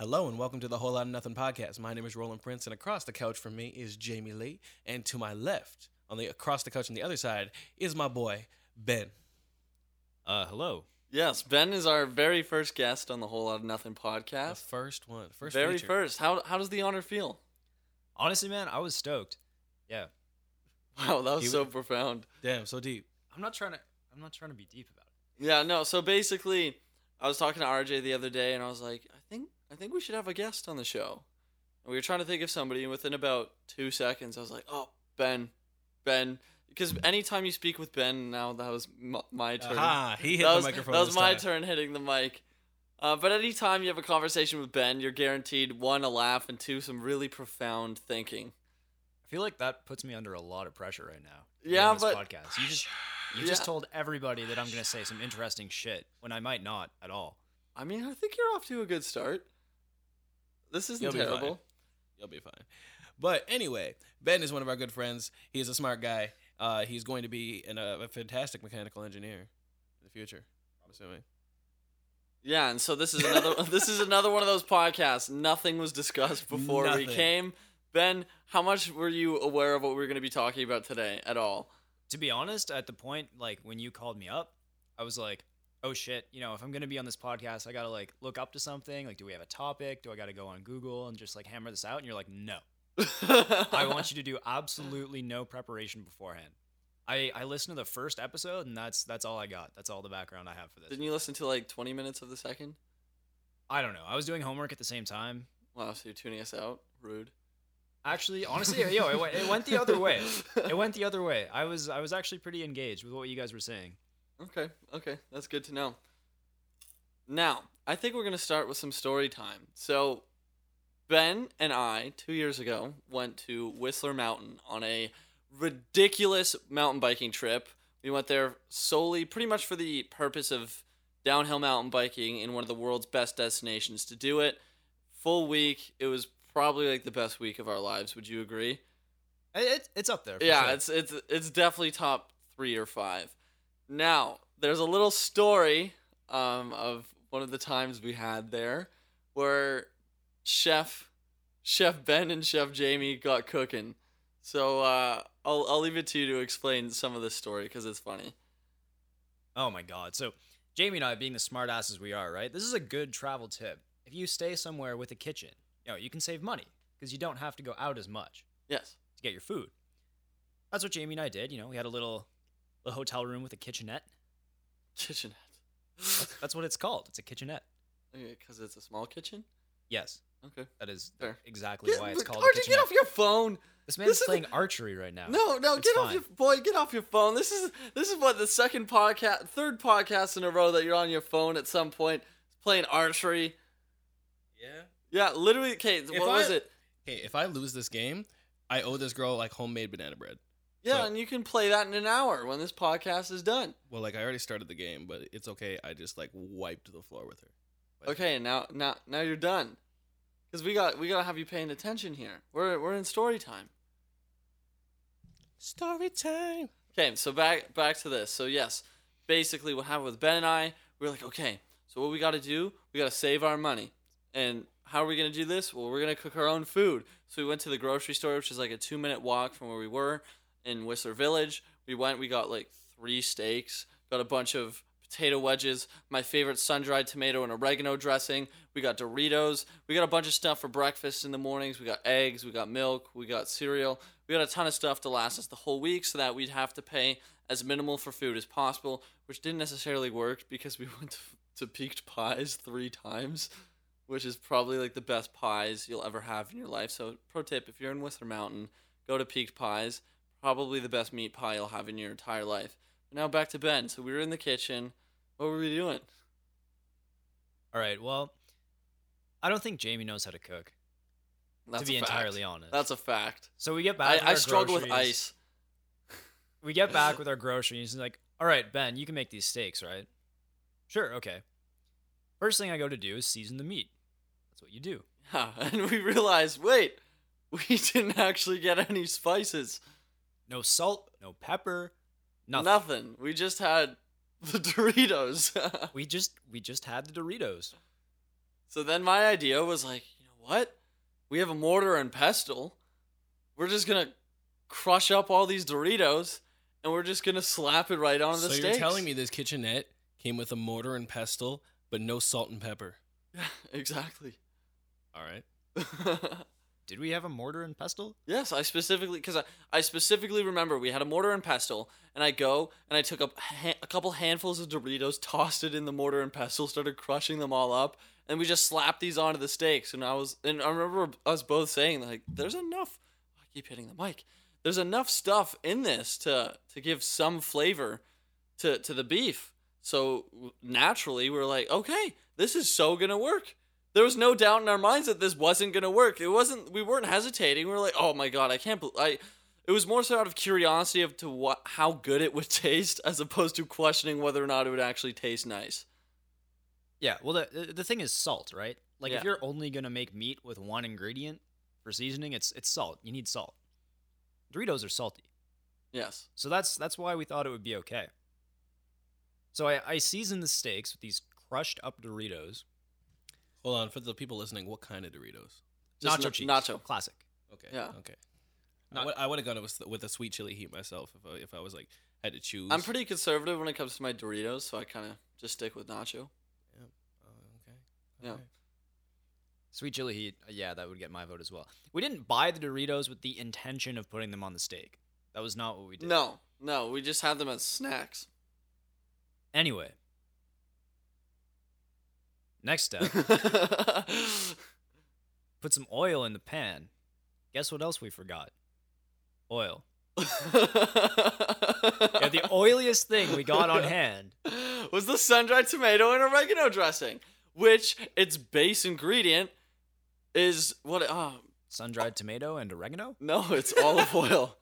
Hello and welcome to the Whole Lot of Nothing podcast. My name is Roland Prince, and across the couch from me is Jamie Lee, and to my left, on the across the couch on the other side, is my boy Ben. Uh, hello. Yes, Ben is our very first guest on the Whole Lot of Nothing The podcast. first one, first very feature. first. How how does the honor feel? Honestly, man, I was stoked. Yeah, Wow, that was He so w- profound. Damn, so deep. I'm not trying to. I'm not trying to be deep about it. Yeah, no. So basically, I was talking to RJ the other day, and I was like, I think we should have a guest on the show. And we were trying to think of somebody, and within about two seconds, I was like, Oh, Ben, Ben. Because anytime you speak with Ben, now that was m- my turn. Aha, he hit that the was, microphone. That was my time. turn hitting the mic. Uh, but anytime you have a conversation with Ben, you're guaranteed one, a laugh, and two, some really profound thinking. I feel like that puts me under a lot of pressure right now. Yeah, this but- podcast. You just you just told everybody that I'm gonna say some interesting shit when I might not at all. I mean, I think you're off to a good start. This isn't You'll be terrible. You'll be fine. But anyway, Ben is one of our good friends. He is a smart guy. Uh, he's going to be an, uh, a fantastic mechanical engineer in the future. I'm assuming. Yeah, and so this is another this is another one of those podcasts. Nothing was discussed before Nothing. we came. Ben, how much were you aware of what we were going to be talking about today at all? To be honest, at the point like when you called me up, I was like, oh shit, you know, if I'm gonna be on this podcast, I gotta like look up to something. Like, do we have a topic? Do I gotta go on Google and just like hammer this out? And you're like, no. I want you to do absolutely no preparation beforehand. I, I listened to the first episode and that's that's all I got. That's all the background I have for this. Didn't you listen to like 20 minutes of the second? I don't know. I was doing homework at the same time. Wow, so you're tuning us out? Rude. Actually, honestly, yo, it went, it went the other way. It went the other way. I was I was actually pretty engaged with what you guys were saying. Okay, okay, that's good to know. Now, I think we're gonna start with some story time. So, Ben and I, two years ago, went to Whistler Mountain on a ridiculous mountain biking trip. We went there solely, pretty much for the purpose of downhill mountain biking in one of the world's best destinations to do it. Full week. It was probably like the best week of our lives. Would you agree? It, it- it's up there. for yeah, sure. it's it's it's definitely top three or five. Now, there's a little story um, of one of the times we had there where Chef Chef Ben and Chef Jamie got cooking. So uh, I'll I'll leave it to you to explain some of this story because it's funny. Oh my god. So Jamie and I, being the smartasses we are, right? This is a good travel tip. If you stay somewhere with a kitchen, you know, you can save money because you don't have to go out as much Yes. to get your food. That's what Jamie and I did. You know, we had a little, little hotel room with a kitchenette. Kitchenette. That's, that's what it's called. It's a kitchenette. Because it's a small kitchen. Yes, Okay. that is Fair. exactly why it's Get- called Archie, a get kitchenette. off your phone. This man's this is- playing archery right now. No, no, It's get off fine. your boy, get off your phone. This is this is what the second podcast, third podcast in a row that you're on your phone at some point playing archery. Yeah. Yeah, literally. Okay, what was it? Hey, if I lose this game, I owe this girl like homemade banana bread. Yeah, so- and you can play that in an hour when this podcast is done. Well, like I already started the game, but it's okay. I just like wiped the floor with her. But- Okay, now now now you're done. Cause we got we gotta have you paying attention here. We're we're in story time. Story time. Okay, so back back to this. So yes, basically what happened with Ben and I, we were like, okay, so what we got to do? We got to save our money. And how are we gonna do this? Well, we're gonna cook our own food. So we went to the grocery store, which is like a two minute walk from where we were in Whistler Village. We went. We got like three steaks. Got a bunch of potato wedges. My favorite sun dried tomato and oregano dressing. We got Doritos. We got a bunch of stuff for breakfast in the mornings. We got eggs. We got milk. We got cereal. We got a ton of stuff to last us the whole week so that we'd have to pay as minimal for food as possible, which didn't necessarily work because we went to, to Peaked Pies three times, which is probably like the best pies you'll ever have in your life. So, pro tip if you're in Whistler Mountain, go to Peaked Pies. Probably the best meat pie you'll have in your entire life. But now back to Ben. So, we were in the kitchen. What were we doing? All right. Well, I don't think Jamie knows how to cook. That's to be entirely honest. That's a fact. so we get back. I, with I our struggle with ice. We get back with our groceries and like, all right, Ben, you can make these steaks, right? Sure, okay. First thing I go to do is season the meat. That's what you do. Yeah, and we realize, wait, we didn't actually get any spices. No salt, no pepper, nothing. Nothing. We just had the Doritos. We just we just had the Doritos. So then my idea was like, you know what? We have a mortar and pestle. We're just gonna crush up all these Doritos, and we're just gonna slap it right onto so the you're telling me this kitchenette came with a mortar and pestle, but no salt and pepper. Yeah, exactly. All right. Did we have a mortar and pestle? yes, I specifically because I, I specifically remember we had a mortar and pestle, and I go and I took ha- a couple handfuls of Doritos, tossed it in the mortar and pestle, started crushing them all up, and we just slapped these onto the steaks. And I was and I remember us both saying like, "There's enough." I keep hitting the mic. There's enough stuff in this to to give some flavor to to the beef. So naturally, we're like, okay, this is so gonna work. There was no doubt in our minds that this wasn't gonna work. It wasn't. We weren't hesitating. We were like, oh my god, I can't. bel I. It was more so out of curiosity of to what how good it would taste, as opposed to questioning whether or not it would actually taste nice. Yeah. Well, the the- the thing is salt, right? Like Yeah. if you're only gonna make meat with one ingredient for seasoning, it's it's salt. You need salt. Doritos are salty, Yes. so that's that's why we thought it would be okay. So I, I seasoned the steaks with these crushed up Doritos, Hold on for the people listening. What kind of Doritos? Just nacho na- cheese, nacho. classic. Okay. Yeah. Okay. Not- I would have gone with with a sweet chili heat myself if I, if I was like had to choose. I'm pretty conservative when it comes to my Doritos, so I kind of just stick with nacho. Oh, okay. Yeah. Okay. Sweet chili heat, uh, yeah, that would get my vote as well. We didn't buy the Doritos with the intention of putting them on the steak. That was not what we did. No, no, we just have them as snacks. Anyway, next step, put some oil in the pan. Guess what else we forgot? Oil. Yeah, the oiliest thing we got on hand. was the sun-dried tomato and oregano dressing, which its base ingredient is what? Uh, Sun-dried tomato and oregano? no, it's olive oil.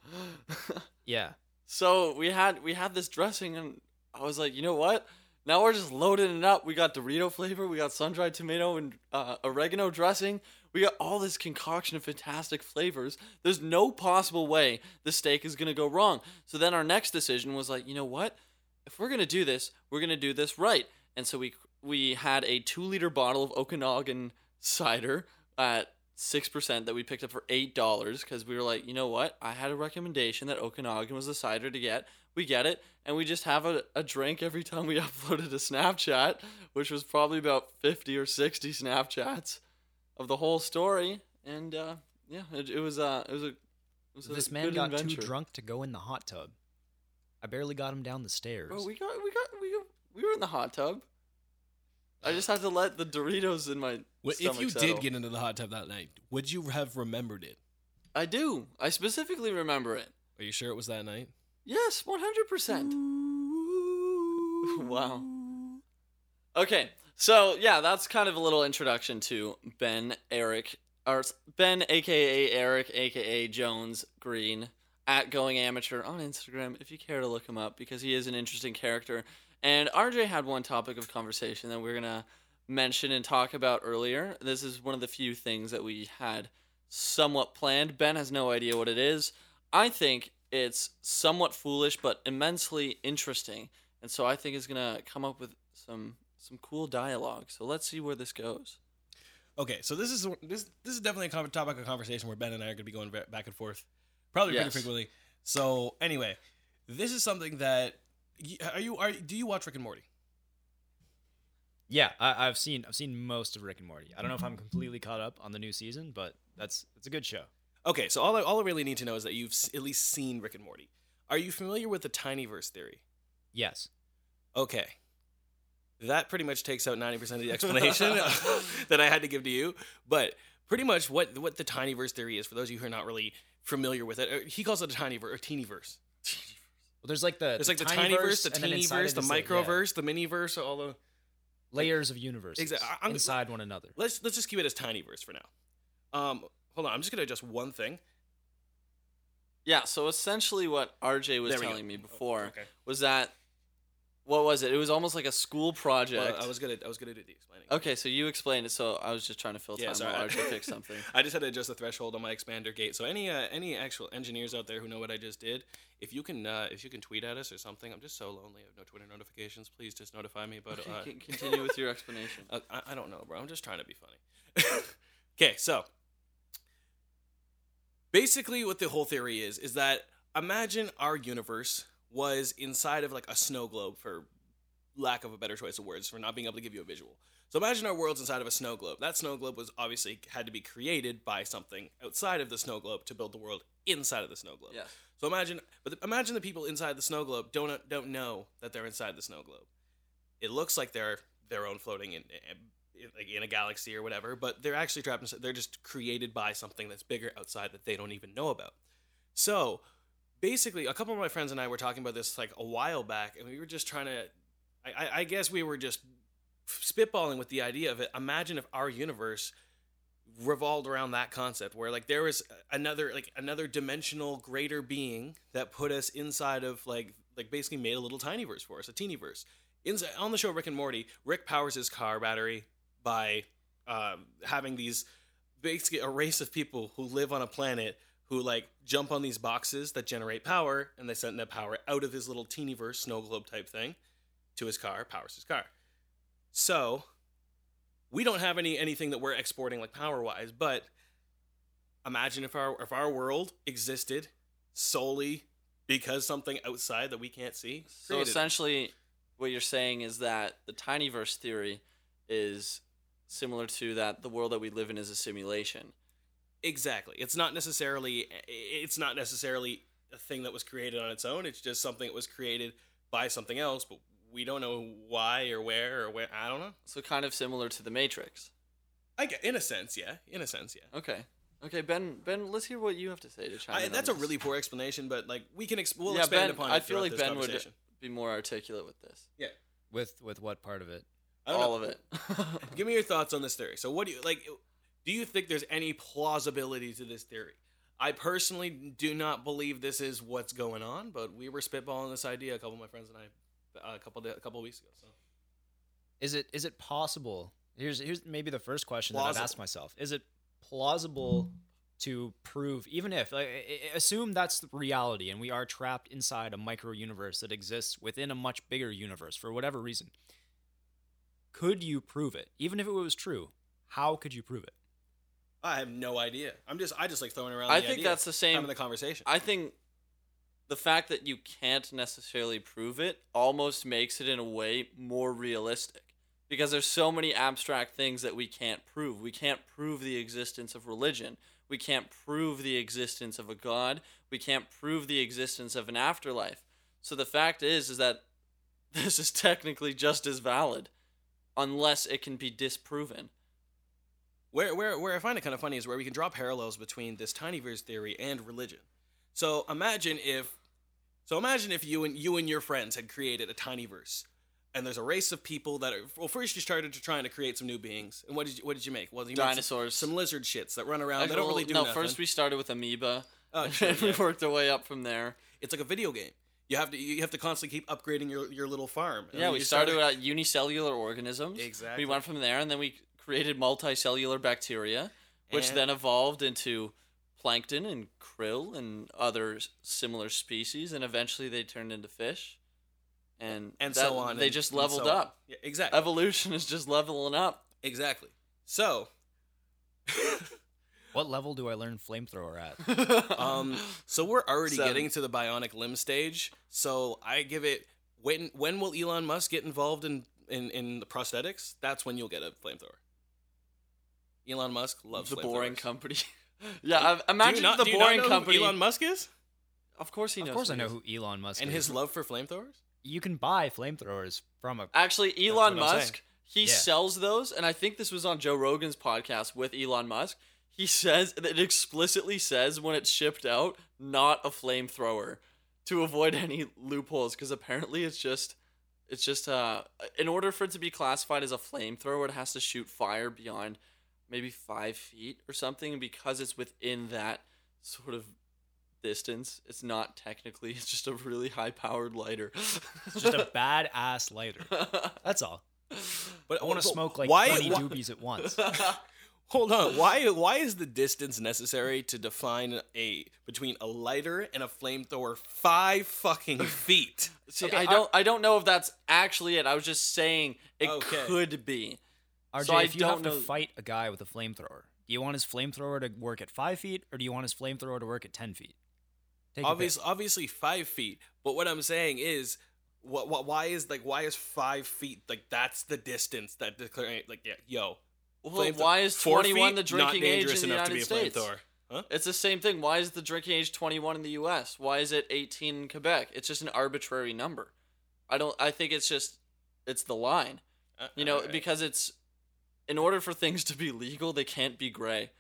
Yeah. so we had we had this dressing, and I was like, you know what? Now we're just loading it up. We got Dorito flavor, we got sun-dried tomato and uh, oregano dressing. We got all this concoction of fantastic flavors. There's no possible way the steak is gonna go wrong. So then our next decision was like, you know what? If we're gonna do this, we're gonna do this right. And so we we had a two liter bottle of Okanagan cider at six percent that we picked up for eight dollars because we were like, you know what? I had a recommendation that Okanagan was the cider to get. We get it, and we just have a, a drink every time we uploaded a Snapchat, which was probably about fifty or sixty Snapchats of the whole story. And uh, yeah, it, it was uh, it was a it was a This man good got adventure. too drunk to go in the hot tub. I barely got him down the stairs. Bro, we got we got we got, we were in the hot tub. I just had to let the Doritos in my Well, if you settle. did get into the hot tub that night, would you have remembered it? I do. I specifically remember it. Are you sure it was that night? Yes, one hundred percent. Wow. Okay, so yeah, that's kind of a little introduction to Ben Eric, or Ben, aka Eric, aka Jones Green, at Going Amateur on Instagram. If you care to look him up, because he is an interesting character. And RJ had one topic of conversation that we're gonna mention and talk about earlier. This is one of the few things that we had somewhat planned. Ben has no idea what it is. I think it's somewhat foolish but immensely interesting, and so I think it's gonna come up with some some cool dialogue. So let's see where this goes. Okay, so this is this this is definitely a con- topic of conversation where Ben and I are going to be going back and forth, probably Yes. pretty frequently. So anyway, this is something that are you are do you watch Rick and Morty? Yeah, I, I've seen I've seen most of Rick and Morty. I don't know if I'm completely caught up on the new season, but that's it's a good show. Okay, so all I, all I really need to know is that you've s- at least seen Rick and Morty. Are you familiar with the tinyverse theory? Yes. Okay. That pretty much takes out 90% of the explanation that I had to give to you. But pretty much what what the tinyverse theory is, for those of you who are not really familiar with it, uh, he calls it a tinyverse, or teenyverse. Well, there's like the It's like the tiny tinyverse, the teenyverse, the like, yeah, microverse, the miniverse, all the. layers of universes I- I'm- inside one another. Let's let's just keep it as tinyverse for now. Um, hold on, I'm just gonna adjust one thing. Yeah. So essentially, what RJ was There we go. telling me Oh, before okay. was that what was it? It was almost like a school project. Well, I was gonna I was gonna do the explaining. okay, so you explained it. So I was just trying to fill time Yeah, sorry. while RJ picked something. I just had to adjust the threshold on my expander gate. So any uh, any actual engineers out there who know what I just did, if you can uh, if you can tweet at us or something, I'm just so lonely. I have no Twitter notifications. Please just notify me. But uh, con- continue with your explanation. uh, I, I don't know, bro. I'm just trying to be funny. okay, so basically, what the whole theory is is that imagine our universe was inside of like a snow globe, for lack of a better choice of words, for not being able to give you a visual. So imagine our world's inside of a snow globe. That snow globe was obviously had to be created by something outside of the snow globe to build the world inside of the snow globe. Yes. So imagine, but imagine the people inside the snow globe don't don't know that they're inside the snow globe. It looks like they're their own floating in, in like in a galaxy or whatever, but they're actually trapped inside. They're just created by something that's bigger outside that they don't even know about. So basically, a couple of my friends and I were talking about this like a while back, and we were just trying to. I, I, guess we were just spitballing with the idea of it. Imagine if our universe revolved around that concept where like there was another like another dimensional greater being that put us inside of like like basically made a little tiny verse for us a teeny verse inside on the show rick and morty rick powers his car battery by um, having these basically a race of people who live on a planet who like jump on these boxes that generate power and they send that power out of his little teeny verse snow globe type thing to his car powers his car so we don't have any anything that we're exporting like power wise but imagine if our if our world existed solely because something outside that we can't see So created it. essentially, what you're saying is that the tinyverse theory is similar to that the world that we live in is a simulation. exactly it's not necessarily it's not necessarily a thing that was created on its own it's just something that was created by something else but we don't know why or where or where i don't know So kind of similar to the Matrix. i get in a sense yeah in a sense yeah Okay. Okay, Ben. Ben, let's hear what you have to say to chime I, in that's a really poor explanation but like we can ex- we'll yeah, expand Ben. upon it I feel like this Ben would be more articulate with this. Yeah. With with what part of it? I don't All know. of it. Give me your thoughts on this theory. So, what do you like? Do you think there's any plausibility to this theory? I personally do not believe this is what's going on, but we were spitballing this idea. A couple of my friends and I, uh, a couple a couple of weeks ago. So, Is it is it possible? Here's here's maybe the first question that I've asked myself. Is it plausible to prove even if like, I- I- assume that's the reality and we are trapped inside a micro universe that exists within a much bigger universe for whatever reason. Could you prove it? Even if it was true, how could you prove it? I have no idea. I'm just I just like throwing around. I the think idea, that's the same. having the conversation. I think the fact that you can't necessarily prove it almost makes it in a way more realistic because there's so many abstract things that we can't prove. We can't prove the existence of religion. We can't prove the existence of a god. We can't prove the existence of an afterlife. So the fact is is that this is technically just as valid unless it can be disproven. Where, where, where I find it kind of funny is where we can draw parallels between this tinyverse theory and religion. So imagine if, so imagine if you and you and your friends had created a tinyverse, and there's a race of people that are. Well, first you started to trying to create some new beings, and what did you, what did you make? Well, you made some- Dinosaurs. some, lizard shits that run around. Like, they don't well, really do no, nothing. first we started with amoeba. Oh, and true, we worked our way up from there. It's like a video game. You have to you have to constantly keep upgrading your, your little farm. Yeah, we started at unicellular organisms. Exactly. We went from there, and then we created multicellular bacteria, which And- then evolved into plankton and krill and other similar species, and eventually they turned into fish. And and that- so on. They and- just leveled so up. Yeah, exactly. Evolution is just leveling up. exactly. So, What level do I learn flamethrower at? um, so we're already Seven. getting to the bionic limb stage. So I give it when when will Elon Musk get involved in in, in the prosthetics? That's when you'll get a flamethrower. Elon Musk loves the boring company. yeah, I- Do you imagine not- the do you not boring know who company. Elon Musk is, of course he knows. of course I know is. who Elon Musk and is. And his love for flamethrowers. you can buy flamethrowers from a Actually, Elon what I'm Musk, he Yeah. sells those, and I think this was on Joe Rogan's podcast with Elon Musk. He says it explicitly says when it's shipped out, not a flamethrower, to avoid any loopholes. Because apparently, it's just, it's just uh, in order for it to be classified as a flamethrower, it has to shoot fire beyond maybe five feet or something. And because it's within that sort of distance. It's not technically. It's just a really high powered lighter. It's just a badass lighter. That's all. But I want to smoke like why, 20 why- doobies at once. Hold on. Why why is the distance necessary to define a between a lighter and a flamethrower five fucking feet? See, Okay, I I- don't. I don't know if that's actually it. I was just saying it Okay. could be. RJ, So I if you don't have know- to fight a guy with a flamethrower, do you want his flamethrower to work at five feet or do you want his flamethrower to work at 10 feet? Take a pick. Obvious, obviously five feet. But what I'm saying is, what, what why is like why is five feet like that's the distance that declare like yeah yo Well, why is four 21 the drinking not age in the enough United to be a States? Huh? It's the same thing. Why is the drinking age 21 in the U.S.? Why is it 18 in Quebec? It's just an arbitrary number. I don't. I think it's just it's the line. Uh, You know, alright. because it's in order for things to be legal, they can't be gray.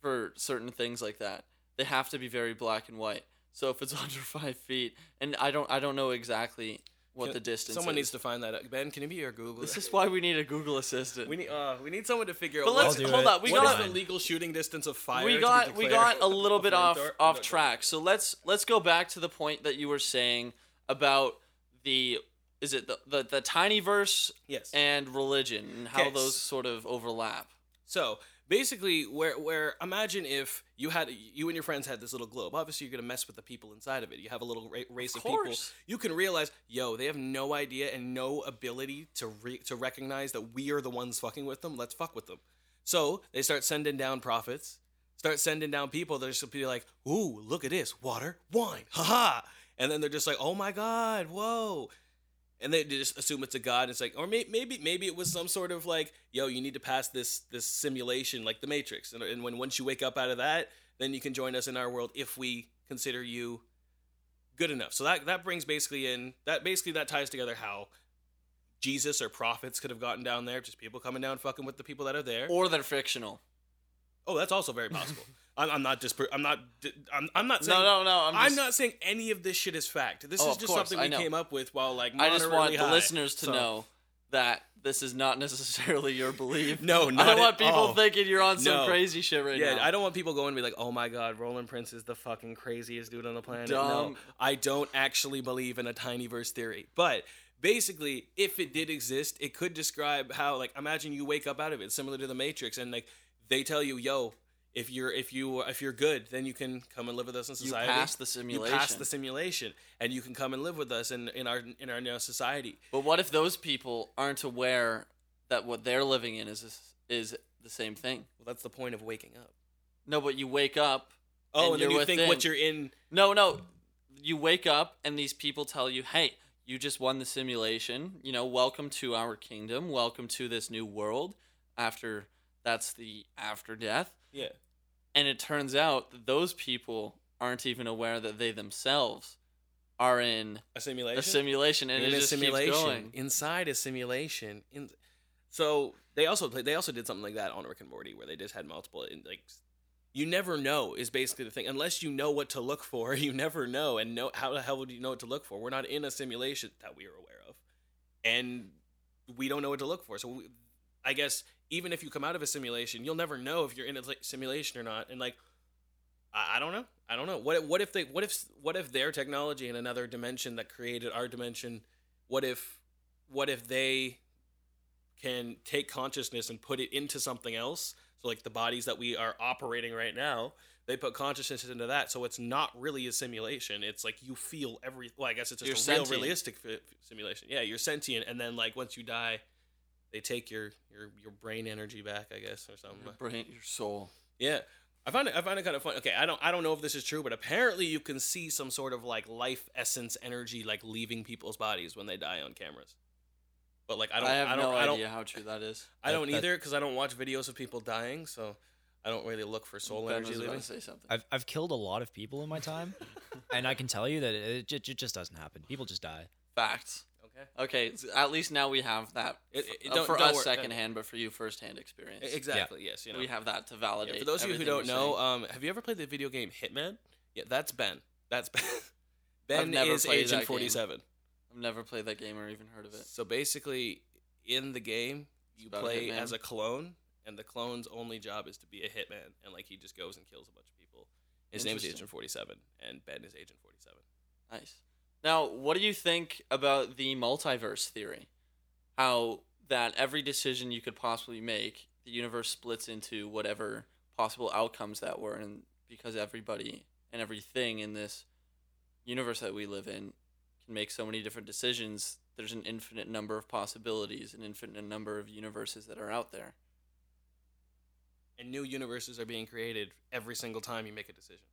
For certain things like that, they have to be very black and white. So if it's under five feet, and I don't, I don't know exactly what Can- the distance. Someone is. needs to find that out. Ben, can you be our Google? This is why we need a Google assistant. we need uh we need someone to figure out. But what- let's hold it. up. We what got the legal shooting distance of fire? we got we got a little bit off flamethrower? off track. So let's let's go back to the point that you were saying about the is it the the, the tiny verse Yes. and religion and how Okay, those sort of overlap. So basically, where where imagine if you had you and your friends had this little globe. Obviously, you're gonna mess with the people inside of it. You have a little ra- race of, people. You can realize, yo, they have no idea and no ability to re- to recognize that we are the ones fucking with them. Let's fuck with them. So they start sending down prophets. Start sending down people they're just be like, ooh, look at this, water, wine, haha. And then they're just like, oh my god, whoa. And they just assume it's a god. It's like, or may- maybe maybe it was some sort of like, yo, you need to pass this this simulation like the Matrix, and, and when once you wake up out of that, then you can join us in our world if we consider you good enough. So that that brings basically in that basically that ties together how Jesus or prophets could have gotten down there, just people coming down fucking with the people that are there. Or they're fictional. Oh, that's also very possible. I'm, I'm not just I'm not I'm, I'm not saying No, no, no. I'm, I'm, just, not saying any of this shit is fact. This Oh, is just course, something we came up with while like I just want moderately the listeners to So- know that this is not necessarily your belief. No, no. I don't want people all. thinking you're on some No. crazy shit right yeah, now. I don't want people going to be like, "Oh my god, Roland Prince is the fucking craziest dude on the planet." Dumb. No, I don't actually believe in a tiny verse theory. But basically, if it did exist, it could describe how like imagine you wake up out of it, similar to the Matrix, and like they tell you, "Yo, if you're if you if you're good, then you can come and live with us in society. you society." pass the simulation. You pass the simulation, and you can come and live with us in, in our in our new society. But what if those people aren't aware that what they're living in is is the same thing? Well, that's the point of waking up. No, but you wake up. Oh, and, And then you think what you're in. No, no. You wake up and these people tell you, "Hey, you just won the simulation. You know, welcome to our kingdom. Welcome to this new world." After that's the after death. Yeah. And it turns out that those people aren't even aware that they themselves are in A simulation. a simulation and in it a just simulation keeps going. inside a simulation. In so they also played, they also did something like that on Rick and Morty where they just had multiple in, like you never know is basically the thing unless you know what to look for. You never know, and know how the hell would you know what to look for? We're not in a simulation that we are aware of, and we don't know what to look for. So we, I guess even if you come out of a simulation, you'll never know if you're in a simulation or not. And like I, I don't know. I don't know. What if- what if they what if what if their technology in another dimension that created our dimension, what if what if they can take consciousness and put it into something else? So like the bodies that we are operating right now, they put consciousness into that, so it's not really a simulation. It's like you feel every. Well, I guess it's just You're a real sentient. realistic fi- simulation. Yeah, you're sentient, and then like once you die, they take your your your brain energy back, I guess, or something. Your brain, your soul. Yeah. I find it I find it kind of fun. Okay, I don't I don't know if this is true, but apparently you can see some sort of like life essence energy like leaving people's bodies when they die on cameras. But like I don't I have I don't no I don't idea how true that is. I don't That- that- either cuz I don't watch videos of people dying, so I don't really look for soul ben energy was leaving. say something. I've, I've killed a lot of people in my time, and I can tell you that it, it, it just doesn't happen. People just die. Facts. Okay. Okay, s- at least now we have that It- it- uh, don't- for don't us worry- secondhand, but for you firsthand experience. Exactly. Yes, you know. We have that to Yeah, validate. for those of you who don't we're know, saying. um have you ever played the video game Hitman? Yeah, that's Ben. That's Ben. Ben never is played that Agent game. 47. I've never played that game or even heard of it. So basically, in the game, you about a play hitman? as a clone, and the clone's only job is to be a hitman, and like he just goes and kills a bunch of people. His name is Interesting. Agent 47, and Ben is Agent 47. Nice. Now, what do you think about the multiverse theory? How that every decision you could possibly make, the universe splits into whatever possible outcomes that were, and because everybody and everything in this universe that we live in can make so many different decisions, there's an infinite number of possibilities, an infinite number of universes that are out there. And new universes are being created every single time you make a decision.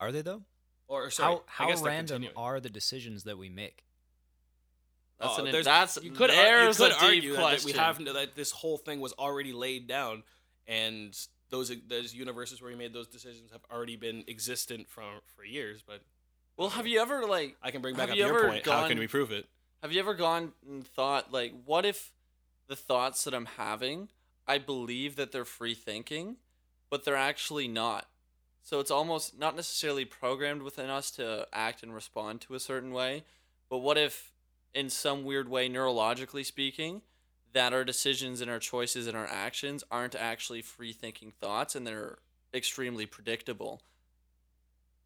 Are they though? Or sorry, how I guess how random are the decisions that we make? Uh, that's Oh, an there's- that's you could, ar- you could argue that- that we have that this whole thing was already laid down, and those those universes where we made those decisions have already been existent from for years. But well, have you ever like I can bring back Have up you your ever point. How can we prove it? Have you ever gone and thought like, what if the thoughts that I'm having, I believe that they're free thinking, but they're actually not. So it's almost not necessarily programmed within us to act and respond to a certain way, but what if, in some weird way, neurologically speaking, that our decisions and our choices and our actions aren't actually free thinking thoughts and they're extremely predictable?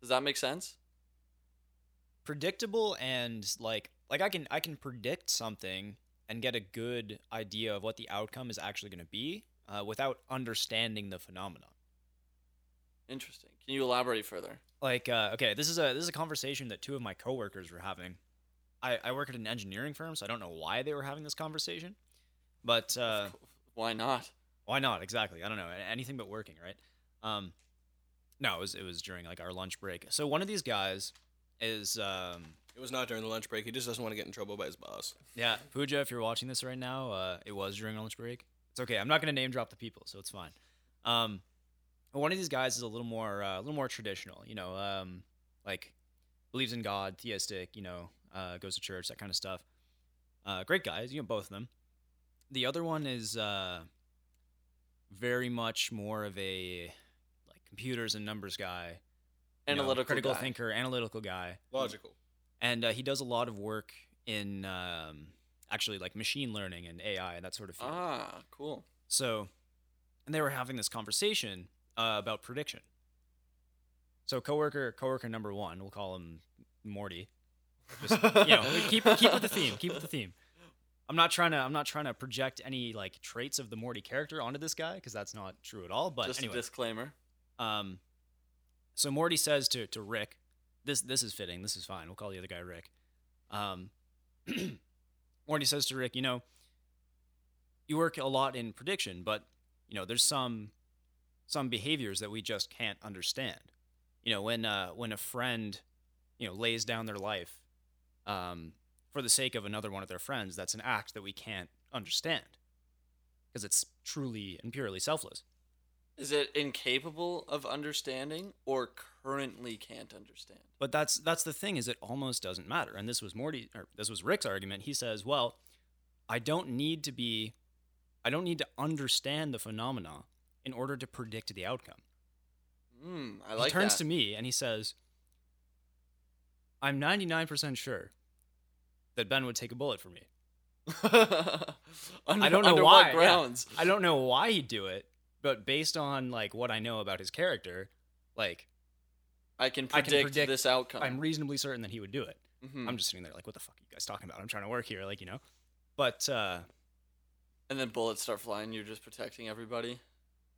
Does that make sense? predictable and like like I can I can predict something and get a good idea of what the outcome is actually going to be uh, without understanding the phenomenon. Interesting. Can you elaborate further? Like uh, okay, this is a this is a conversation that two of my coworkers were having. I, I work at an engineering firm, so I don't know why they were having this conversation, but uh, Why not? why not exactly? I don't know anything but working, right? Um, no, it was it was during like our lunch break. So one of these guys is um, It was not during the lunch break. He just doesn't want to get in trouble by his boss. Yeah, Pooja, if you're watching this right now, uh, it was during lunch break. It's okay. I'm not going to name drop the people, so it's fine. Um, one of these guys is a little more, uh, a little more traditional. You know, um, like believes in God, theistic. You know, uh, goes to church, that kind of stuff. Uh, great guys, you know, both of them. The other one is uh, very much more of a like computers and numbers guy, you know, Analytical critical guy. thinker, analytical guy Logical. and uh, he does a lot of work in um, actually like machine learning and AI and that sort of thing. Ah, cool. So, and they were having this conversation uh, about prediction. So, coworker, coworker number one, we'll call him Morty. Just you know, keep keep with the theme. Keep with the theme. I'm not trying to I'm not trying to project any like traits of the Morty character onto this guy because that's not true at all. But Just anyway, a disclaimer. um, so Morty says to to Rick, "This this is fitting. This is fine. We'll call the other guy Rick." Um, Morty says to Rick, "You know, you work a lot in prediction, but you know, there's some some behaviors that we just can't understand. You know, when uh, when a friend, you know, lays down their life, um, for the sake of another one of their friends, that's an act that we can't understand because it's truly and purely selfless." Is it incapable of understanding or currently can't understand? But that's that's the thing is it almost doesn't matter. And this was Morty or this was Rick's argument. He says, "Well, I don't need to be I don't need to understand the phenomena in order to predict the outcome." Hmm, I he turns that. to me and he says, "I'm 99% sure that Ben would take a bullet for me. under, I don't know why. what yeah. I don't know why he'd do it, but based on like what I know about his character, like I can I can predict, predict- this outcome. I'm reasonably certain that he would do it. Mhm. I'm just sitting there like, what the fuck are you guys talking about? I'm trying to work here, like you know. But uh, and then bullets start flying. You're just protecting everybody.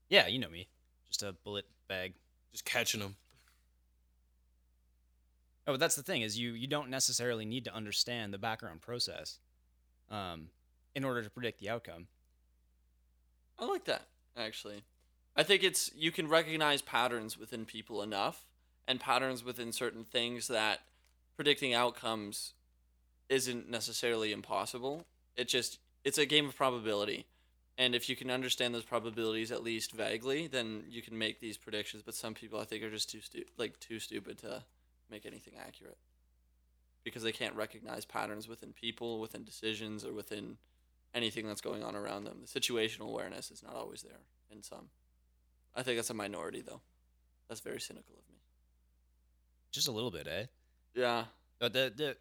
Yeah, you know me, just a bullet bag. Just catching them. Oh, but that's the thing is you you don't necessarily need to understand the background process, um, in order to predict the outcome. I like that actually. I think it's you can recognize patterns within people enough and patterns within certain things that predicting outcomes isn't necessarily impossible. It just it's a game of probability. And if you can understand those probabilities at least vaguely, then you can make these predictions, but some people I think are just too stu- like too stupid to make anything accurate. Because they can't recognize patterns within people, within decisions or within anything that's going on around them. The situational awareness is not always there in some. I think that's a minority, though. That's very cynical of me. Just a little bit, eh? Yeah. But the the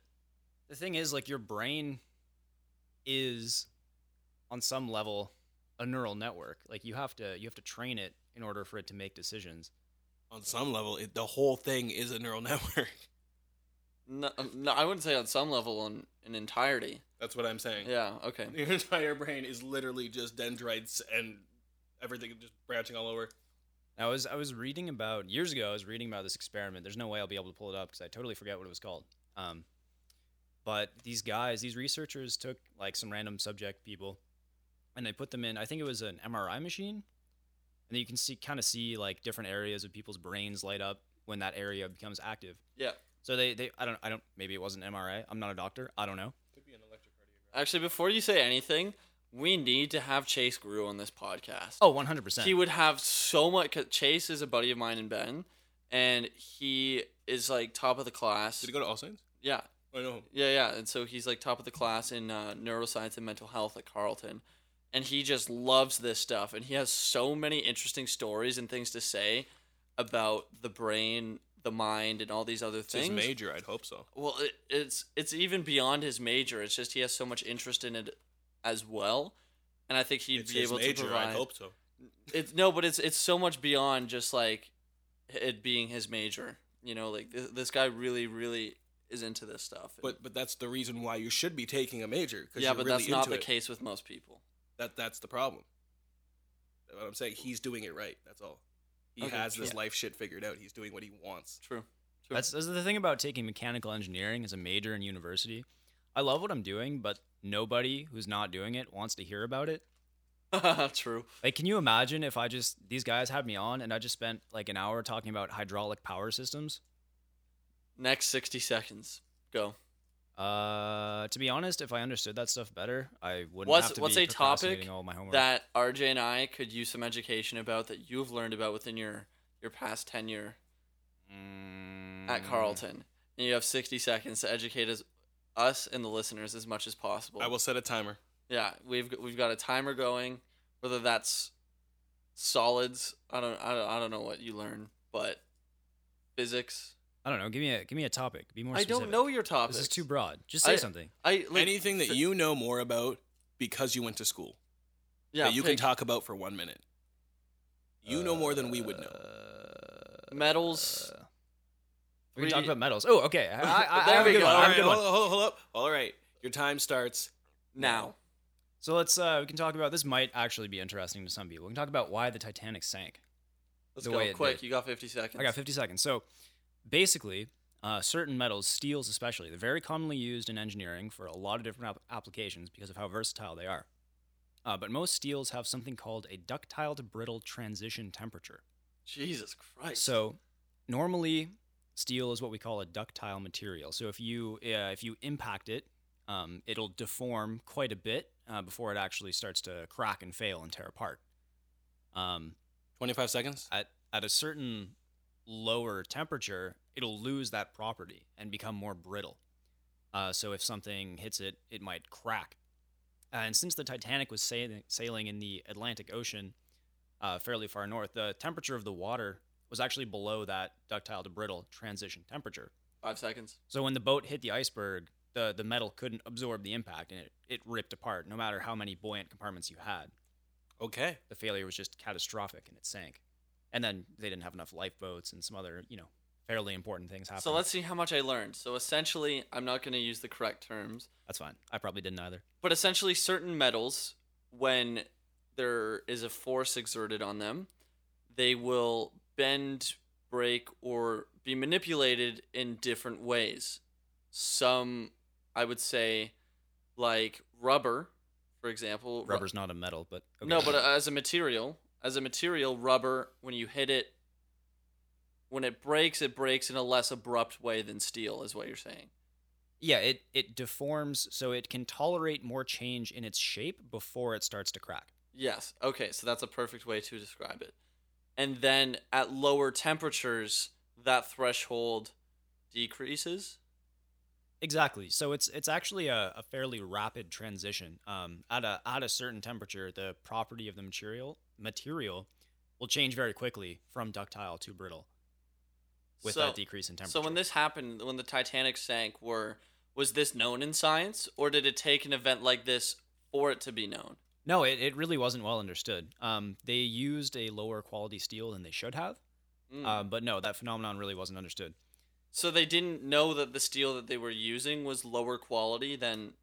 the thing is, like, your brain is on some level a neural network. Like, you have to you have to train it in order for it to make decisions. On some level, it, the whole thing is a neural network. No, um, no, I wouldn't say on some level on in entirety. That's what I'm saying. Yeah. Okay. Your entire brain is literally just dendrites and everything just branching all over. I was I was reading about years ago. I was reading about this experiment. There's no way I'll be able to pull it up because I totally forget what it was called. Um, but these guys, these researchers took like some random subject people, and they put them in. I think it was an MRI machine, and then you can see kind of see like different areas of people's brains light up when that area becomes active. Yeah. So they they I don't I don't maybe it wasn't MRI. I'm not a doctor. I don't know. Could be an electrocardiogram. Actually, before you say anything, we need to have Chase Grew on this podcast. Oh, 100 percent. He would have so much. Chase is a buddy of mine and Ben, and he is like top of the class. Did he go to All Saints? Yeah, I know. yeah, yeah. And so he's like top of the class in uh, neuroscience and mental health at Carleton, and he just loves this stuff. And he has so many interesting stories and things to say about the brain, the mind, and all these other It's things. his major. I'd hope so. Well, it, it's it's even beyond his major. It's just he has so much interest in it as well, and I think he'd it's be able major. to provide. I'd hope so. It's no, but it's it's so much beyond just like it being his major. You know, like this, this guy really, really is into this stuff. But but that's the reason why you should be taking a major. yeah, but really that's not the it. case with most people. That that's the problem. What I'm saying, he's doing it right. That's all. He Okay, has this true. life shit figured out. He's doing what he wants. True. True. That's, that's the thing about taking mechanical engineering as a major in university. I love what I'm doing, but nobody who's not doing it wants to hear about it. True. Like, can you imagine if I just these guys had me on and I just spent like an hour talking about hydraulic power systems? Next sixty seconds. Go. Uh, to be honest, if I understood that stuff better, I wouldn't What's- have to what's be a topic procrastinating all my homework. That RJ and I could use some education about that you've learned about within your your past tenure at Mm, Carleton, and you have sixty seconds to educate us, us and the listeners as much as possible. I will set a timer. Yeah, we've we've got a timer going. Whether that's solids, I don't I don't, I don't know what you learn, but physics. I don't know. Give me a give me a topic. Be more. Specific. I don't know your topic. This is too broad. Just say I- something. I like, Anything that fi- you know more about because you went to school yeah that you can talk about for one minute. You know more than we would know. Uh, metals. We can talk about metals. Oh, okay. I, I, I There have we a good go. one. I All have a right, good hold, hold, hold up. All right, your time starts. now. So let's uh, we can talk about this. Might actually be interesting to some people. We can talk about why the Titanic sank. Let's The go way quick. did. You got fifty seconds. I got 50 seconds. So basically, uh, certain metals, steels especially, they're very commonly used in engineering for a lot of different ap- applications because of how versatile they are. Uh, but most steels have something called a ductile to brittle transition temperature. Jesus Christ. So normally, steel is what we call a ductile material. So if you uh, if you impact it, um, it'll deform quite a bit uh, before it actually starts to crack and fail and tear apart. Um, 25 seconds. at at a certain lower temperature, it'll lose that property and become more brittle. Uh, so if something hits it, it might crack. And since the Titanic was sailing, sailing in the Atlantic Ocean, uh, fairly far north, the temperature of the water was actually below that ductile to brittle transition temperature. Five seconds. So when the boat hit the iceberg, the, the metal couldn't absorb the impact and it, it ripped apart, no matter how many buoyant compartments you had Okay. the failure was just catastrophic and it sank. And then they didn't have enough lifeboats and some other, you know, fairly important things happened. So let's see how much I learned. So essentially, I'm not going to use the correct terms, That's fine. I probably didn't either. but essentially, certain metals, when there is a force exerted on them, they will bend, break, or be manipulated in different ways. Some, I would say, like rubber, for example. ru- Rubber's not a metal, but okay. No, but as a material, as a material, rubber, when you hit it, when it breaks, it breaks in a less abrupt way than steel, is what you're saying. yeah, it it deforms so it can tolerate more change in its shape before it starts to crack. Yes. Okay, so that's a perfect way to describe it. And then at lower temperatures, that threshold decreases. Exactly. So it's it's actually a, a fairly rapid transition. Um, at a at a certain temperature, the property of the material material will change very quickly from ductile to brittle with So- that decrease in temperature. So when this happened, when the Titanic sank, were was this known in science, or did it take an event like this for it to be known? No, it, it really wasn't well understood. Um, they used a lower quality steel than they should have. Mm. Um, but no, that phenomenon really wasn't understood. so they didn't know that the steel that they were using was lower quality than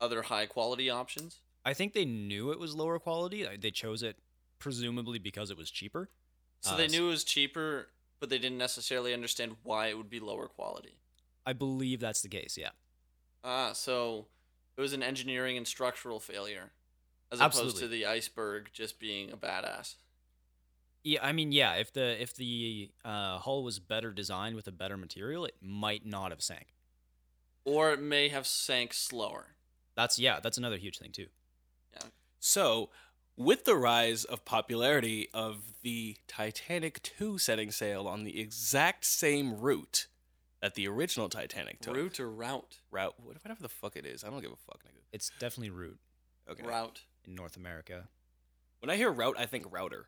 other high quality options. I think they knew it was lower quality. uh, They chose it presumably because it was cheaper. So Uh, they knew it was cheaper, but they didn't necessarily understand why it would be lower quality. I believe that's the case. Yeah. Ah, so it was an engineering and structural failure, as opposed to the iceberg just being a badass. Yeah, I mean, yeah. If the if the uh, hull was better designed with a better material, it might not have sank. Or it may have sank slower. That's yeah. That's another huge thing too. Yeah. So, with the rise of popularity of the Titanic 2 setting sail on the exact same route that the original Titanic took. Route or route? Route. Whatever the fuck it is. I don't give a fuck, nigga. It's definitely route. Okay. Route. in North America. When I hear route, I think router.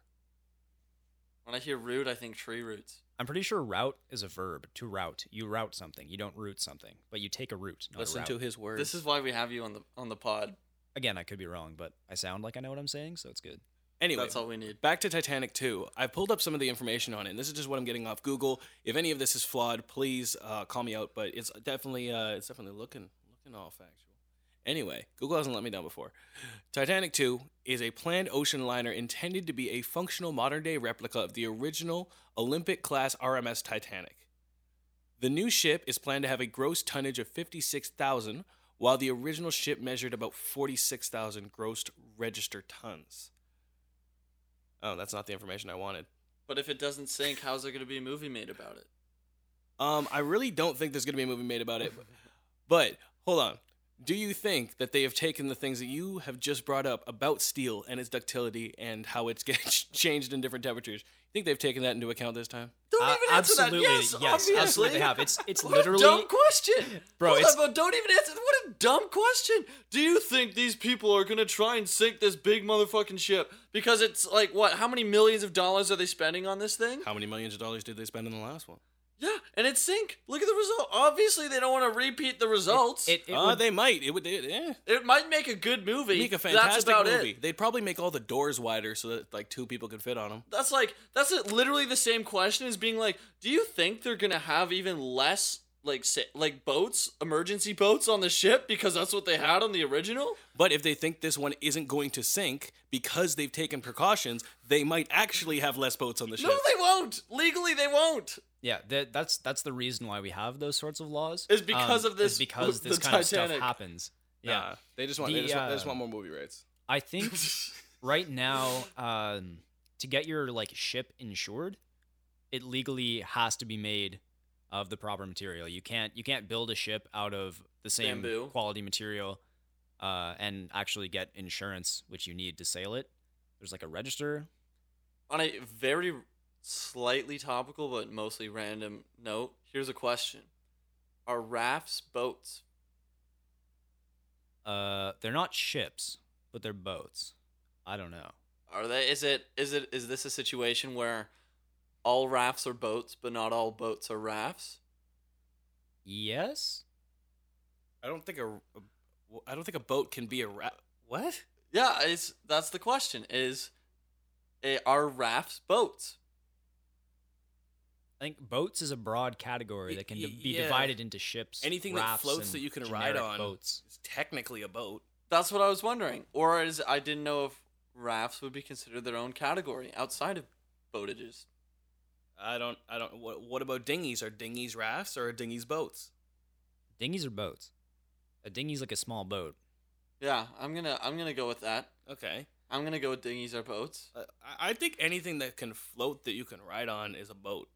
When I hear root, I think tree roots. I'm pretty sure route is a verb. To route, you route something. You don't root something, but you take a route. Not a Listen route. to his words. This is why we have you on the on the pod. Again, I could be wrong, but I sound like I know what I'm saying, so it's good. Anyway, That's all we need. back to Titanic 2. I pulled up some of the information on it, and this is just what I'm getting off Google. If any of this is flawed, please uh, call me out. But it's definitely uh, it's definitely looking looking all factual. Anyway, Google hasn't let me down before. Titanic 2 is a planned ocean liner intended to be a functional modern day replica of the original Olympic class RMS Titanic. The new ship is planned to have a gross tonnage of 56,000, while the original ship measured about 46,000 gross registered tons. Oh, that's not the information I wanted. But if it doesn't sink, how's there going to be a movie made about it? Um, I really don't think there's going to be a movie made about it. But hold on. Do you think that they have taken the things that you have just brought up about steel and its ductility and how it's gets changed in different temperatures? You think they've taken that into account this time? Don't Uh, even answer absolutely, that. Yes, yes, obviously. absolutely they have. It's- it's what literally- a dumb question, Bro, Hold it's- on, but don't even answer. What a dumb question. Do you think these people are gonna try and sink this big motherfucking ship because it's like what? How many millions of dollars are they spending on this thing? How many millions of dollars did they spend in the last one? Yeah, and it's sink. Look at the result. Obviously, they don't want to repeat the results. It, It, it Uh, would- they might. It would. It, eh. might make a good movie. Make a That's fantastic about movie. it. They'd probably make all the doors wider so that like two people could fit on them. That's like that's literally the same question as being like, do you think they're gonna have even less like sa- like boats, emergency boats on the ship because that's what they had on the original? But if they think this one isn't going to sink because they've taken precautions, they might actually have less boats on the ship. No, they won't. Legally, they won't. Yeah, that, that's that's the reason why we have those sorts of laws. Is because of is this- because this kind of stuff happens. Yeah, Nah, they just want. The, they, just want they just uh, want more movie rights. I think right now, um, to get your like ship insured, it legally has to be made of the proper material. You can't you can't build a ship out of the same Bamboo. quality material, uh, and actually get insurance, which you need to sail it. There's like a register. On a very slightly topical but mostly random note, here's a question: Are rafts boats? Uh, they're not ships, but they're boats. I don't know. Are they? Is it? Is it? Is this a situation where all rafts are boats, but not all boats are rafts? Yes. I don't think a, a I don't think a boat can be a ra- what? Yeah, it's that's the question. Is eh, are rafts boats? I think boats is a broad category that can y- be yeah. divided into ships, Anything that floats and that you can ride on. Boats. It's technically a boat. That's what I was wondering. Or is I didn't know if rafts would be considered their own category outside of boatages. I don't. I don't. What, what about dinghies? Are dinghies rafts or are dinghies boats? Dinghies are boats. A dinghy's like a small boat. Yeah, I'm gonna I'm gonna go with that. Okay. I'm gonna go with dinghies or boats. Uh, I I think anything that can float that you can ride on is a boat.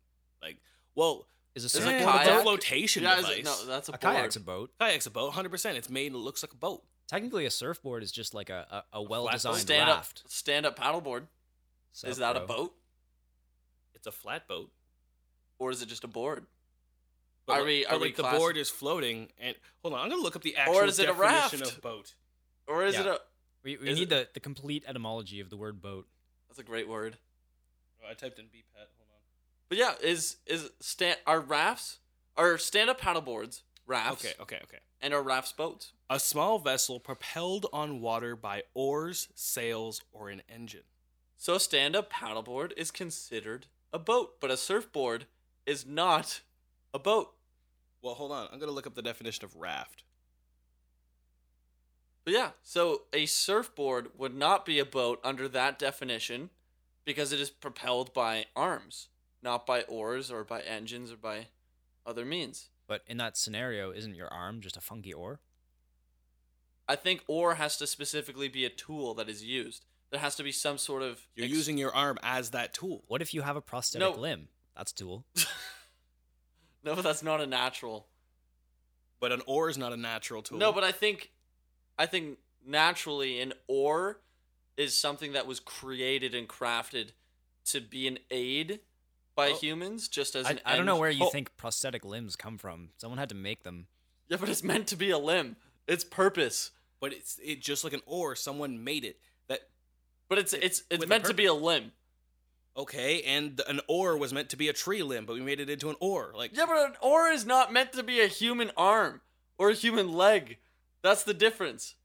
Like, well, Is a Is a surfboard eh, kayak? it's a flotation Yeah, is device. it, no, that's a, A board. kayak's a boat. Kayak's a boat, hundred percent. It's made. It looks like a boat. Technically, a surfboard is just like a, a, a well-designed stand raft. up stand up paddleboard. Sup, is that a boat It's a flat boat. or is it just a board? But, Are like- we- but are we like the class- board is floating, and hold on, I'm gonna look up the actual is it a definition raft? of boat. Or is it a We, we Is need the, the complete etymology of the word boat. That's a great word. Oh, I typed in BPAT. But yeah, is is stand are rafts are stand up paddleboards rafts Okay, okay, okay. and are rafts boats? A small vessel propelled on water by oars, sails, or an engine. So a stand up paddleboard is considered a boat, but a surfboard is not a boat. Well, hold on. I'm gonna look up the definition of raft. But yeah, so a surfboard would not be a boat under that definition because it is propelled by arms, not by oars or by engines or by other means. But in that scenario, isn't your arm just a funky oar? I think oar has to specifically be a tool that is used. There has to be some sort of You're ex- using your arm as that tool. What if you have a prosthetic No. limb? That's tool. No, but that's not a natural. But an oar is not a natural tool. No, but I think I think naturally an oar is something that was created and crafted to be an aid by Oh. humans just as I, an I don't know where you Oh, think prosthetic limbs come from. Someone had to make them. Yeah, but it's meant to be a limb. It's purpose. but it's it just like an oar. Someone made it. That But it's it's it's meant to be a limb. okay, and an oar was meant to be a tree limb, but we made it into an oar. Like Yeah, but an oar is not meant to be a human arm or a human leg. That's the difference.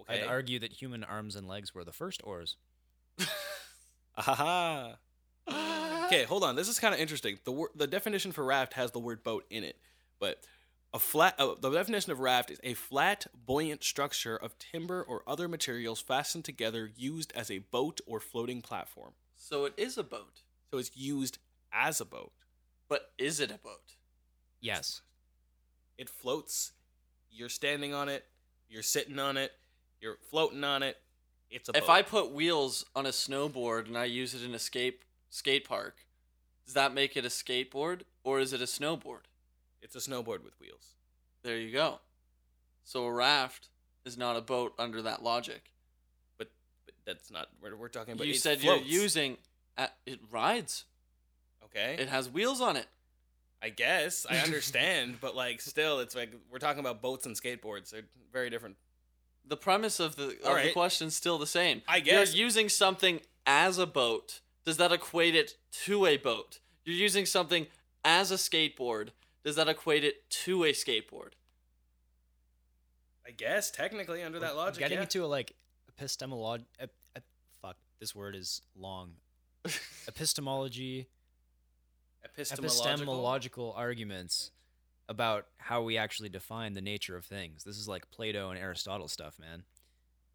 okay, I'd argue that human arms and legs were the first oars. Ahaha. Okay, hold on. This is kind of interesting. The wor- the definition for raft has the word boat in it, but a flat uh, the definition of raft is a flat, buoyant structure of timber or other materials fastened together used as a boat or floating platform. So it is a boat. So it's used as a boat. But is it a boat? Yes. It floats. You're standing on it. You're sitting on it. You're floating on it. It's a If boat. I put wheels on a snowboard and I use it in a skate park, does that make it a skateboard or is it a snowboard? it's a snowboard with wheels. There you go. So a raft is not a boat under that logic. But but that's not we're, we're talking about. you said floats. you're using a it rides. Okay. It has wheels on it. I guess I understand, but like still, it's like we're talking about boats and skateboards. They're very different. The premise of the, of the question's still the same. I guess. You're using something as a boat. Does that equate it to a boat? You're using something as a skateboard. Does that equate it to a skateboard? I guess technically under that logic, Getting yeah. into a like epistemology. Ep- ep- fuck, this word is long. Epistemology, epistemological. epistemological arguments about how we actually define the nature of things. This is like Plato and Aristotle stuff, man.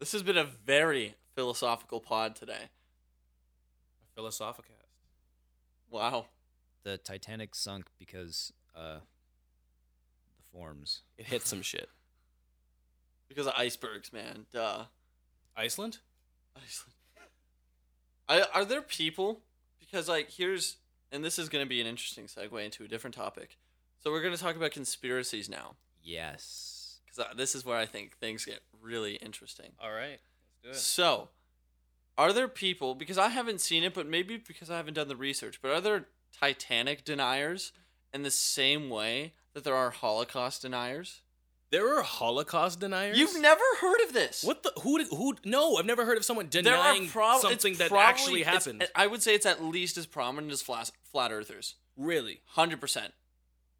This has been a very philosophical pod today. Philosophicast. Wow. The Titanic sunk because uh the forms. It hit some shit. Because of icebergs, man. Duh. Iceland. Iceland. I, are there people? Because, like, here's. And this is going to be an interesting segue into a different topic. So, we're going to talk about conspiracies now. Yes. Because this is where I think things get really interesting. All right, let's do it. So, are there people, because I haven't seen it, but maybe because I haven't done the research, but are there Titanic deniers in the same way that there are Holocaust deniers? There are Holocaust deniers. You've never heard of this. What the? Who? did- Who? No, I've never heard of someone denying prob- something that probably- actually happened. I would say it's at least as prominent as flat, flat earthers. really? 100%.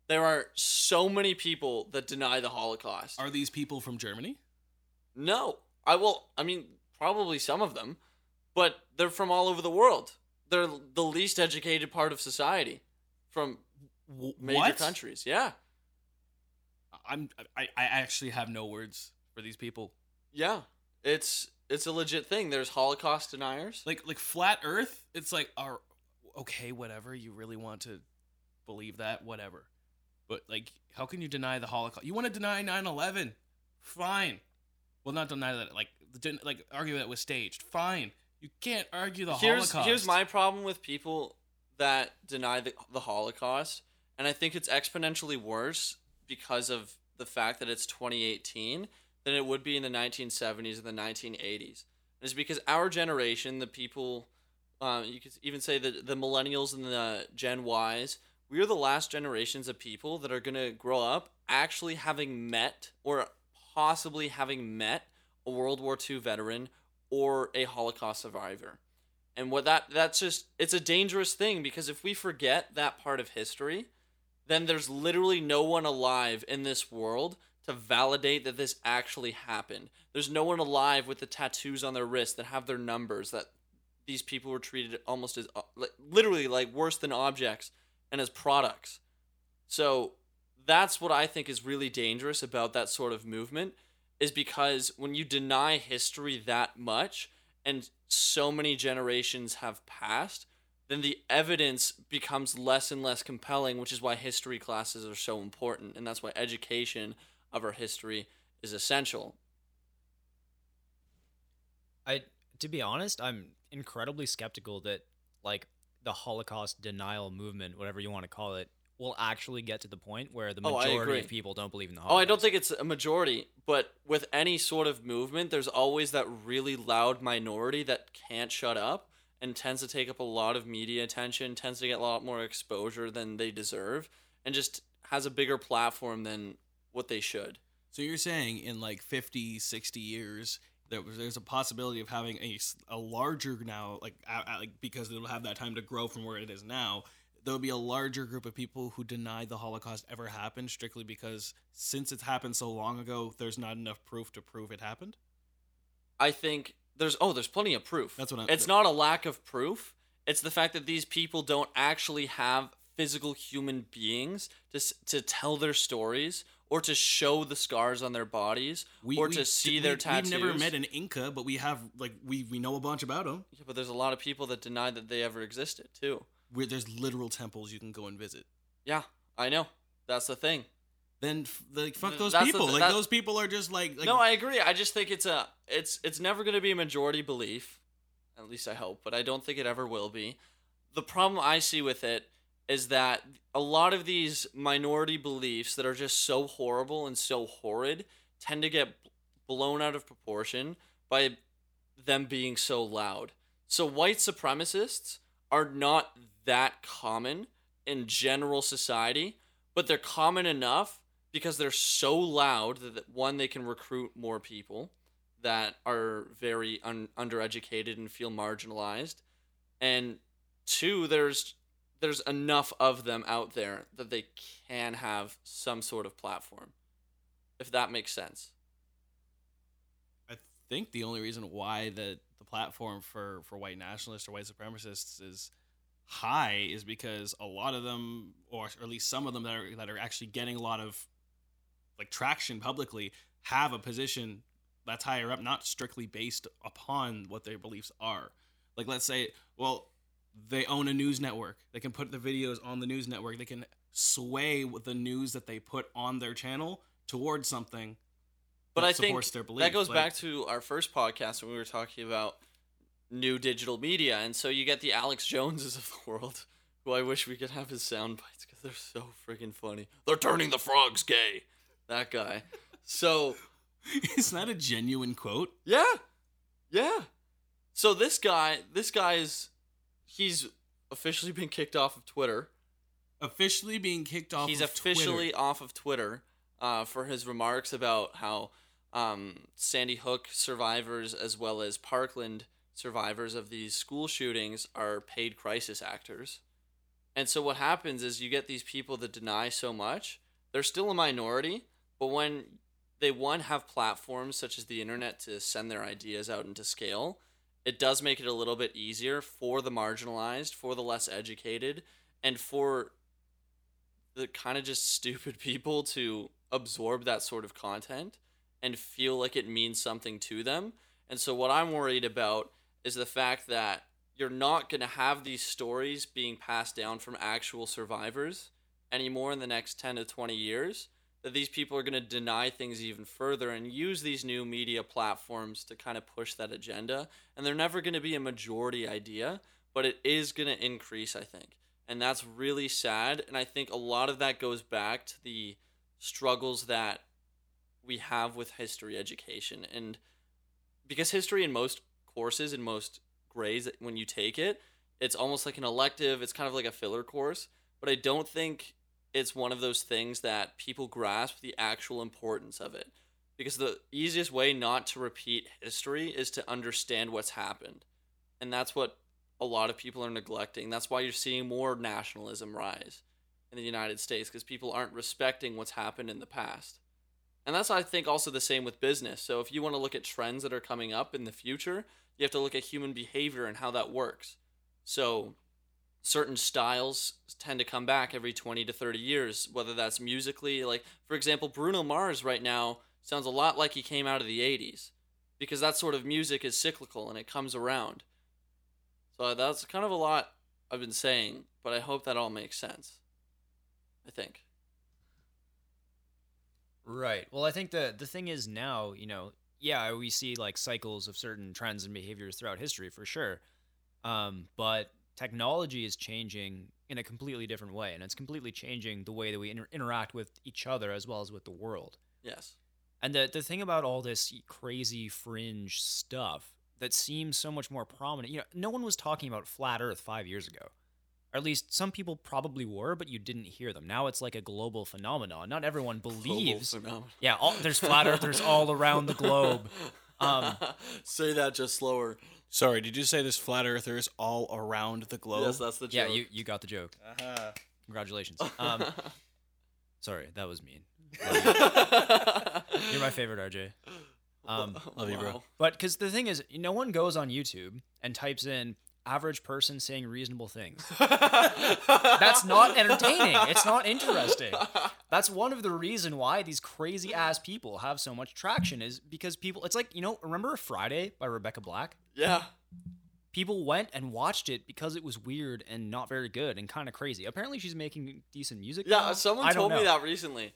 There are so many people that deny the Holocaust. Are these people from Germany? no. I will, I mean, probably some of them, but they're from all over the world. They're the least educated part of society from W- major what? countries. Yeah. I'm. I, I actually have no words for these people. Yeah. It's it's a legit thing. There's Holocaust deniers. Like like flat Earth. It's like are okay, whatever. You really want to believe that, whatever. But like, how can you deny the Holocaust? You want to deny 9/11? Fine. Well, not deny that. Like, like argue that it was staged. Fine. You can't argue the here's Holocaust. here's my problem with people that deny the, the Holocaust, and I think it's exponentially worse because of the fact that it's 2018 than it would be in the 1970s and the 1980s. And it's because our generation, the people, um, you could even say that the millennials and the Gen Ys, we are the last generations of people that are going to grow up actually having met or possibly having met a World War II veteran or a Holocaust survivor. And what that that's just it's a dangerous thing because if we forget that part of history, then there's literally no one alive in this world to validate that this actually happened. There's no one alive with the tattoos on their wrists that have their numbers that these people were treated almost as uh, literally like worse than objects and as products. So that's what I think is really dangerous about that sort of movement is because when you deny history that much and so many generations have passed, then the evidence becomes less and less compelling, which is why history classes are so important. And that's why education of our history is essential. I to be honest, I'm incredibly skeptical that like the Holocaust denial movement, whatever you want to call it, will actually get to the point where the Oh, majority agree. of people don't believe in the Oh, I don't think it's a majority, but with any sort of movement, there's always that really loud minority that can't shut up and tends to take up a lot of media attention, tends to get a lot more exposure than they deserve, and just has a bigger platform than what they should. So you're saying in like 50, 60 years, there there's a possibility of having a, a larger now, like, a- a- like because it'll have that time to grow from where it is now. There'll be a larger group of people who deny the Holocaust ever happened strictly because since it's happened so long ago, there's not enough proof to prove it happened. I think there's oh, there's plenty of proof. That's what I'm- It's not a lack of proof. It's the fact that these people don't actually have physical human beings to to tell their stories or to show the scars on their bodies we, or to see their tattoos. We've never met an Inca, but we have like we we know a bunch about them. Yeah, but there's a lot of people that deny that they ever existed too. Where there's literal temples you can go and visit. Yeah, I know. That's the thing. Then like fuck those that's the- people. like those people are just like, like no, I agree. I just think it's a it's it's never going to be a majority belief. At least I hope, but I don't think it ever will be. The problem I see with it is that a lot of these minority beliefs that are just so horrible and so horrid tend to get blown out of proportion by them being so loud. So white supremacists are not that common in general society, but they're common enough because they're so loud that that, one they can recruit more people that are very un- undereducated and feel marginalized. And two there's there's enough of them out there that they can have some sort of platform if that makes sense. I think the only reason why the platform for for white nationalists or white supremacists is high is because a lot of them, or, at least some of them that are that are actually getting a lot of like traction publicly, have a position that's higher up, not strictly based upon what their beliefs are. Like let's say, well, they own a news network. They can put the videos on the news network. They can sway the news that they put on their channel towards something but i think that goes Like- back to our first podcast when we were talking about new digital media and so you get the alex joneses of the world who i wish we could have his sound bites because they're so freaking funny they're turning the frogs gay that guy so Is that a genuine quote? Yeah. Yeah. So this guy, this guy is he's officially been kicked off of Twitter. Officially being kicked off. he's of officially Twitter. off of Twitter uh, for his remarks about how um, Sandy Hook survivors as well as Parkland survivors of these school shootings are paid crisis actors. And so what happens is you get these people that deny so much. They're still a minority, but when they one have platforms such as the internet to send their ideas out into scale, it does make it a little bit easier for the marginalized, for the less educated, and for the kind of just stupid people to absorb that sort of content and feel like it means something to them. And so what I'm worried about is the fact that you're not going to have these stories being passed down from actual survivors anymore in the next 10 to 20 years that these people are going to deny things even further and use these new media platforms to kind of push that agenda. And they're never going to be a majority idea but it is going to increase i think. And that's really sad. And i think a lot of that goes back to the struggles that we have with history education. And because history in most courses in most grades when you take it it's almost like an elective it's kind of like a filler course. But i don't think it's one of those things that people grasp the actual importance of it. Because the easiest way not to repeat history is to understand what's happened. And that's what a lot of people are neglecting. That's why you're seeing more nationalism rise in the united states because people aren't respecting what's happened in the past And that's I think also the same with business. So if you want to look at trends that are coming up in the future, you have to look at human behavior and how that works. So certain styles tend to come back every 20 to 30 years, whether that's musically, like for example, Bruno Mars right now sounds a lot like he came out of the 80s because that sort of music is cyclical and it comes around. So that's kind of a lot I've been saying, but I hope that all makes sense. I think. Right. Well, I think the the thing is now, you know, yeah, we see like cycles of certain trends and behaviors throughout history for sure. Um, but technology is changing in a completely different way, and it's completely changing the way that we inter- interact with each other as well as with the world. Yes. And the the thing about all this crazy fringe stuff that seems so much more prominent, you know, no one was talking about flat Earth five years ago. Or at least some people probably were, but you didn't hear them. Now it's like a global phenomenon. Not everyone believes. Phenomenon. Yeah, all, there's flat earthers all around the globe. Um, Say that just slower. Sorry, did you say there's flat earthers all around the globe? Yes, that's the joke. yeah, you, you got the joke. Uh-huh. Congratulations. Um, sorry, that was mean. You're my favorite, RJ. Um, Love you, bro. But because the thing is, no one goes on YouTube and types in average person saying reasonable things. That's not entertaining. It's not interesting. That's one of the reason why these crazy ass people have so much traction is because people. It's like you know, remember Friday by Rebecca Black? Yeah. People went and watched it because it was weird and not very good and kind of crazy. Apparently, she's making decent music. Yeah, now. someone told me that recently.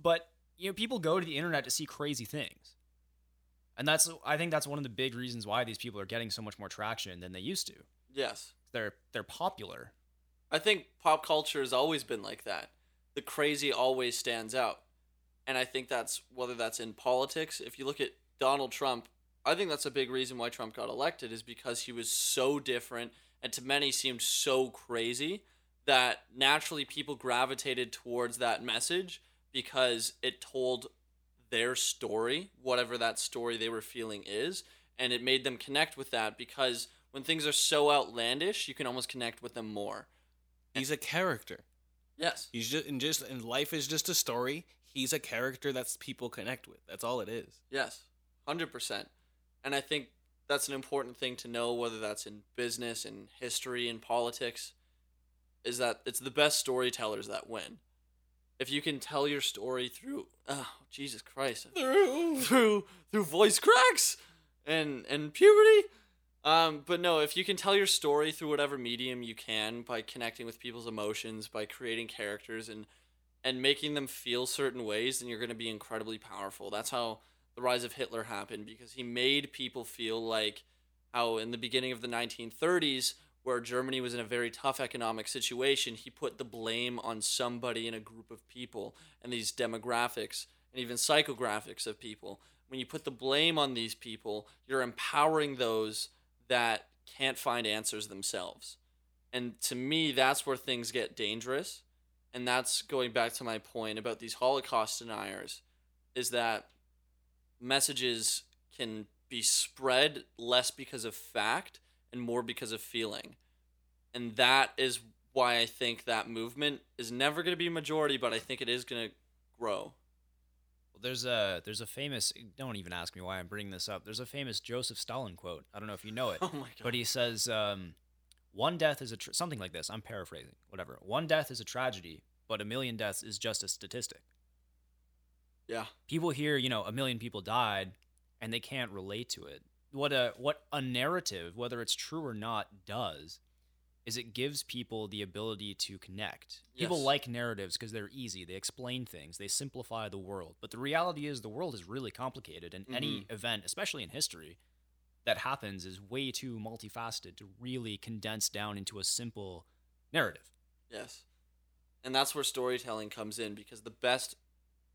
But you know, people go to the internet to see crazy things, and that's I think that's one of the big reasons why these people are getting so much more traction than they used to. Yes. They're they're popular. I think pop culture has always been like that. The crazy always stands out. And I think that's whether that's in politics. If you look at Donald Trump, I think that's a big reason why Trump got elected is because he was so different and to many seemed so crazy that naturally people gravitated towards that message because it told their story, whatever that story they were feeling is, and it made them connect with that because when things are so outlandish, you can almost connect with them more. He's a character. Yes. He's just and just and life is just a story. He's a character that's people connect with. That's all it is. Yes. 100%. And I think that's an important thing to know whether that's in business in history in politics is that it's the best storytellers that win. If you can tell your story through oh, Jesus Christ. through through through voice cracks and and puberty. Um, but no, if you can tell your story through whatever medium you can by connecting with people's emotions, by creating characters and and making them feel certain ways, then you're going to be incredibly powerful. That's how the rise of Hitler happened because he made people feel like how in the beginning of the 1930s where Germany was in a very tough economic situation, he put the blame on somebody in a group of people and these demographics and even psychographics of people. When you put the blame on these people, you're empowering those that can't find answers themselves. And to me, that's where things get dangerous. And that's going back to my point about these Holocaust deniers is that messages can be spread less because of fact and more because of feeling. And that is why I think that movement is never going to be majority, but I think it is going to grow. Well, there's a there's a famous. Don't even ask me why I'm bringing this up. There's a famous Joseph Stalin quote. I don't know if you know it, Oh my god. but he says, um, "One death is a tr- something like this." I'm paraphrasing. Whatever. One death is a tragedy, but a million deaths is just a statistic. yeah. people hear, you know, a million people died and they can't relate to it. What a what a narrative, whether it's true or not, does is it gives people the ability to connect. People like narratives because they're easy. They explain things. They simplify the world. But the reality is the world is really complicated and any mm-hmm. event, especially in history, that happens is way too multifaceted to really condense down into a simple narrative. Yes. And that's where storytelling comes in because the best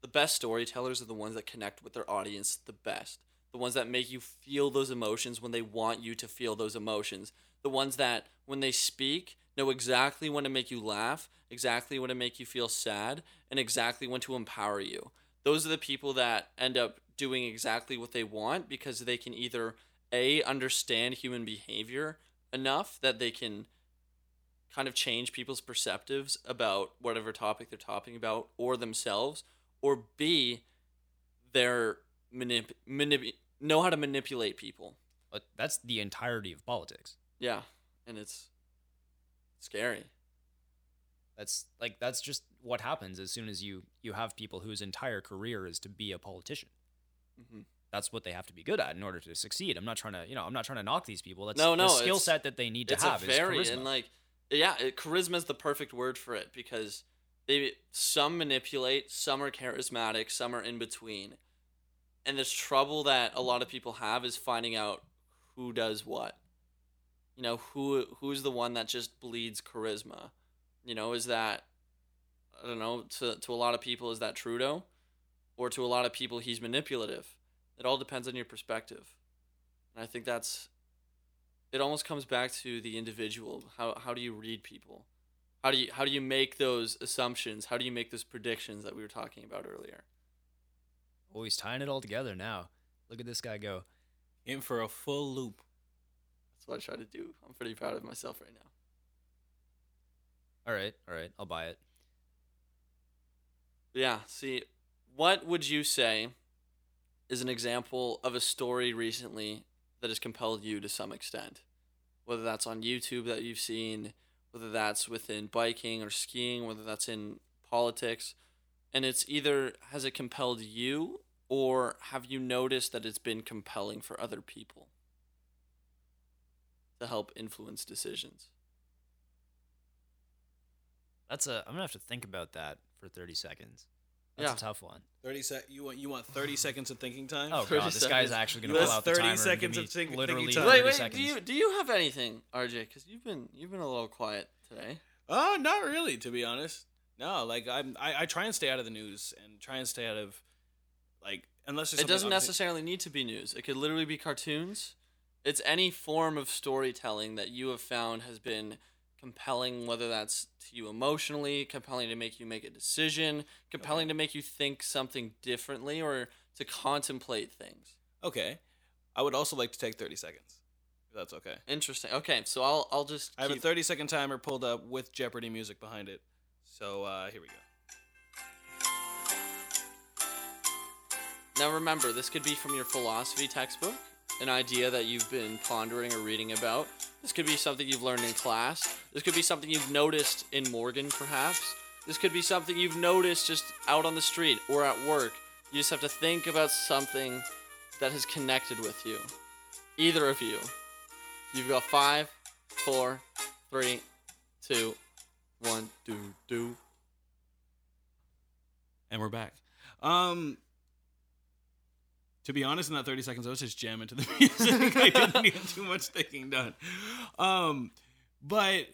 the best storytellers are the ones that connect with their audience the best. The ones that make you feel those emotions when they want you to feel those emotions. The ones that when they speak know exactly when to make you laugh, exactly when to make you feel sad, and exactly when to empower you. Those are the people that end up doing exactly what they want because they can either a understand human behavior enough that they can kind of change people's perceptives about whatever topic they're talking about or themselves or b they're manip- manip- know how to manipulate people. But that's the entirety of politics. Yeah, and it's scary. That's like that's just what happens as soon as you you have people whose entire career is to be a politician. hmm That's what they have to be good at in order to succeed. I'm not trying to, you know, I'm not trying to knock these people. That's No, the no, skill set that they need to It's have is very charisma. and like yeah, it, charisma is the perfect word for it because they some manipulate, some are charismatic, some are in between. And the trouble that a lot of people have is finding out who does what. You know, who who's the one that just bleeds charisma. You know, is that I don't know, to to a lot of people is that Trudeau? Or to a lot of people he's manipulative. It all depends on your perspective. And I think that's it almost comes back to the individual. How how do you read people? How do you how do you make those assumptions? How do you make those predictions that we were talking about earlier? Oh, he's tying it all together now. Look at this guy go. In for a full loop. That's what I try to do. I'm pretty proud of myself right now. All right, all right, I'll buy it. Yeah, see, what would you say is an example of a story recently that has compelled you to some extent? Whether that's on YouTube that you've seen, whether that's within biking or skiing, whether that's in politics. And it's either has it compelled you or have you noticed that it's been compelling for other people to help influence decisions? That's a. I'm gonna have to think about that for 30 seconds. That's Yeah. a tough one. Thirty sec. You want you want thirty seconds of thinking time? Oh god, this guy's seconds. actually gonna That's pull out the 30 timer and seconds of think- literally thinking time. Wait, wait, seconds. do you do you have anything, RJ? Because you've been you've been a little quiet today. Oh, not really, to be honest. No, like I'm, I, I try and stay out of the news and try and stay out of, like, unless It doesn't necessarily need to be news. It could literally be cartoons. It's any form of storytelling that you have found has been compelling, whether that's to you emotionally, compelling to make you make a decision, compelling to make you think something differently, or to contemplate things. Okay, I would also like to take thirty seconds. That's okay. Interesting. Okay, so I'll I'll just I have a thirty second timer pulled up with Jeopardy music behind it. So uh, here we go. Now remember, this could be from your philosophy textbook, an idea that you've been pondering or reading about. This could be something you've learned in class. This could be something you've noticed in Morgan, perhaps. This could be something you've noticed just out on the street or at work. You just have to think about something that has connected with you. Either of you. You've got five, four, three, two, one, do, do. And we're back. Um, to be honest, in that 30 seconds, I was just jamming to the music. I didn't get too much thinking done. Um, but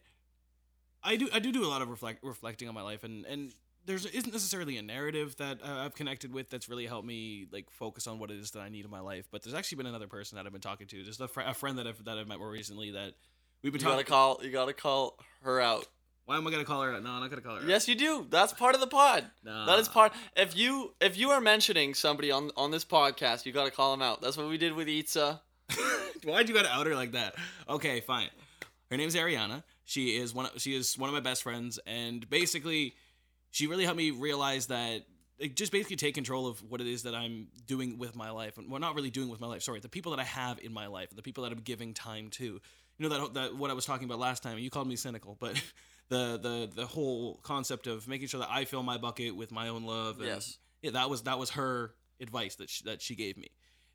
I do I do do a lot of reflect reflecting on my life, and and there's isn't necessarily a narrative that I've connected with that's really helped me like focus on what it is that I need in my life. But there's actually been another person that I've been talking to, just a, fr- a friend that I've that I've met more recently that we've been You been gotta talking. call. You gotta call her out. Why am I gonna call her? out? No, I'm not gonna call her. out. Yes, you do. That's part of the pod. Nah. That is part. If you if you are mentioning somebody on on this podcast, you got to call them out. That's what we did with Itza. Why'd you gotta out her like that? Okay, fine. Her name's Ariana. She is one. Of, she is one of my best friends, and basically, she really helped me realize that. Like, just basically take control of what it is that I'm doing with my life, and well, not really doing with my life. Sorry, the people that I have in my life, the people that I'm giving time to. You know that that what I was talking about last time. You called me cynical, but the the the whole concept of making sure that I fill my bucket with my own love. And, Yes. yeah, that was that was her advice that she, that she gave me.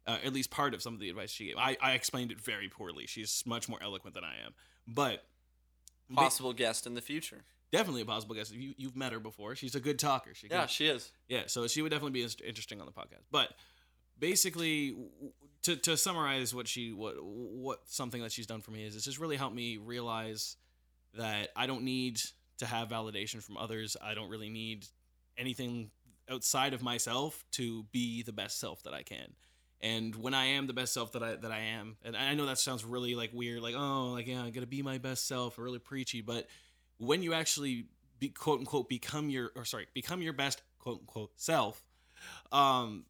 Uh, at least part of some of the advice she gave. I, I explained it very poorly. She's much more eloquent than I am, but Possible guest in the future. definitely a possible guest. You you've met her before. She's a good talker. She Yeah, can- she is. yeah. So she would definitely be interesting on the podcast. But basically, to to summarize what she what what something that she's done for me is, it's just really helped me realize that I don't need to have validation from others. I don't really need anything outside of myself to be the best self that I can. And when I am the best self that I that I am, and I know that sounds really like weird, like oh, like yeah, I gotta be my best self, really preachy. But when you actually be, quote unquote become your or sorry become your best quote unquote self, um,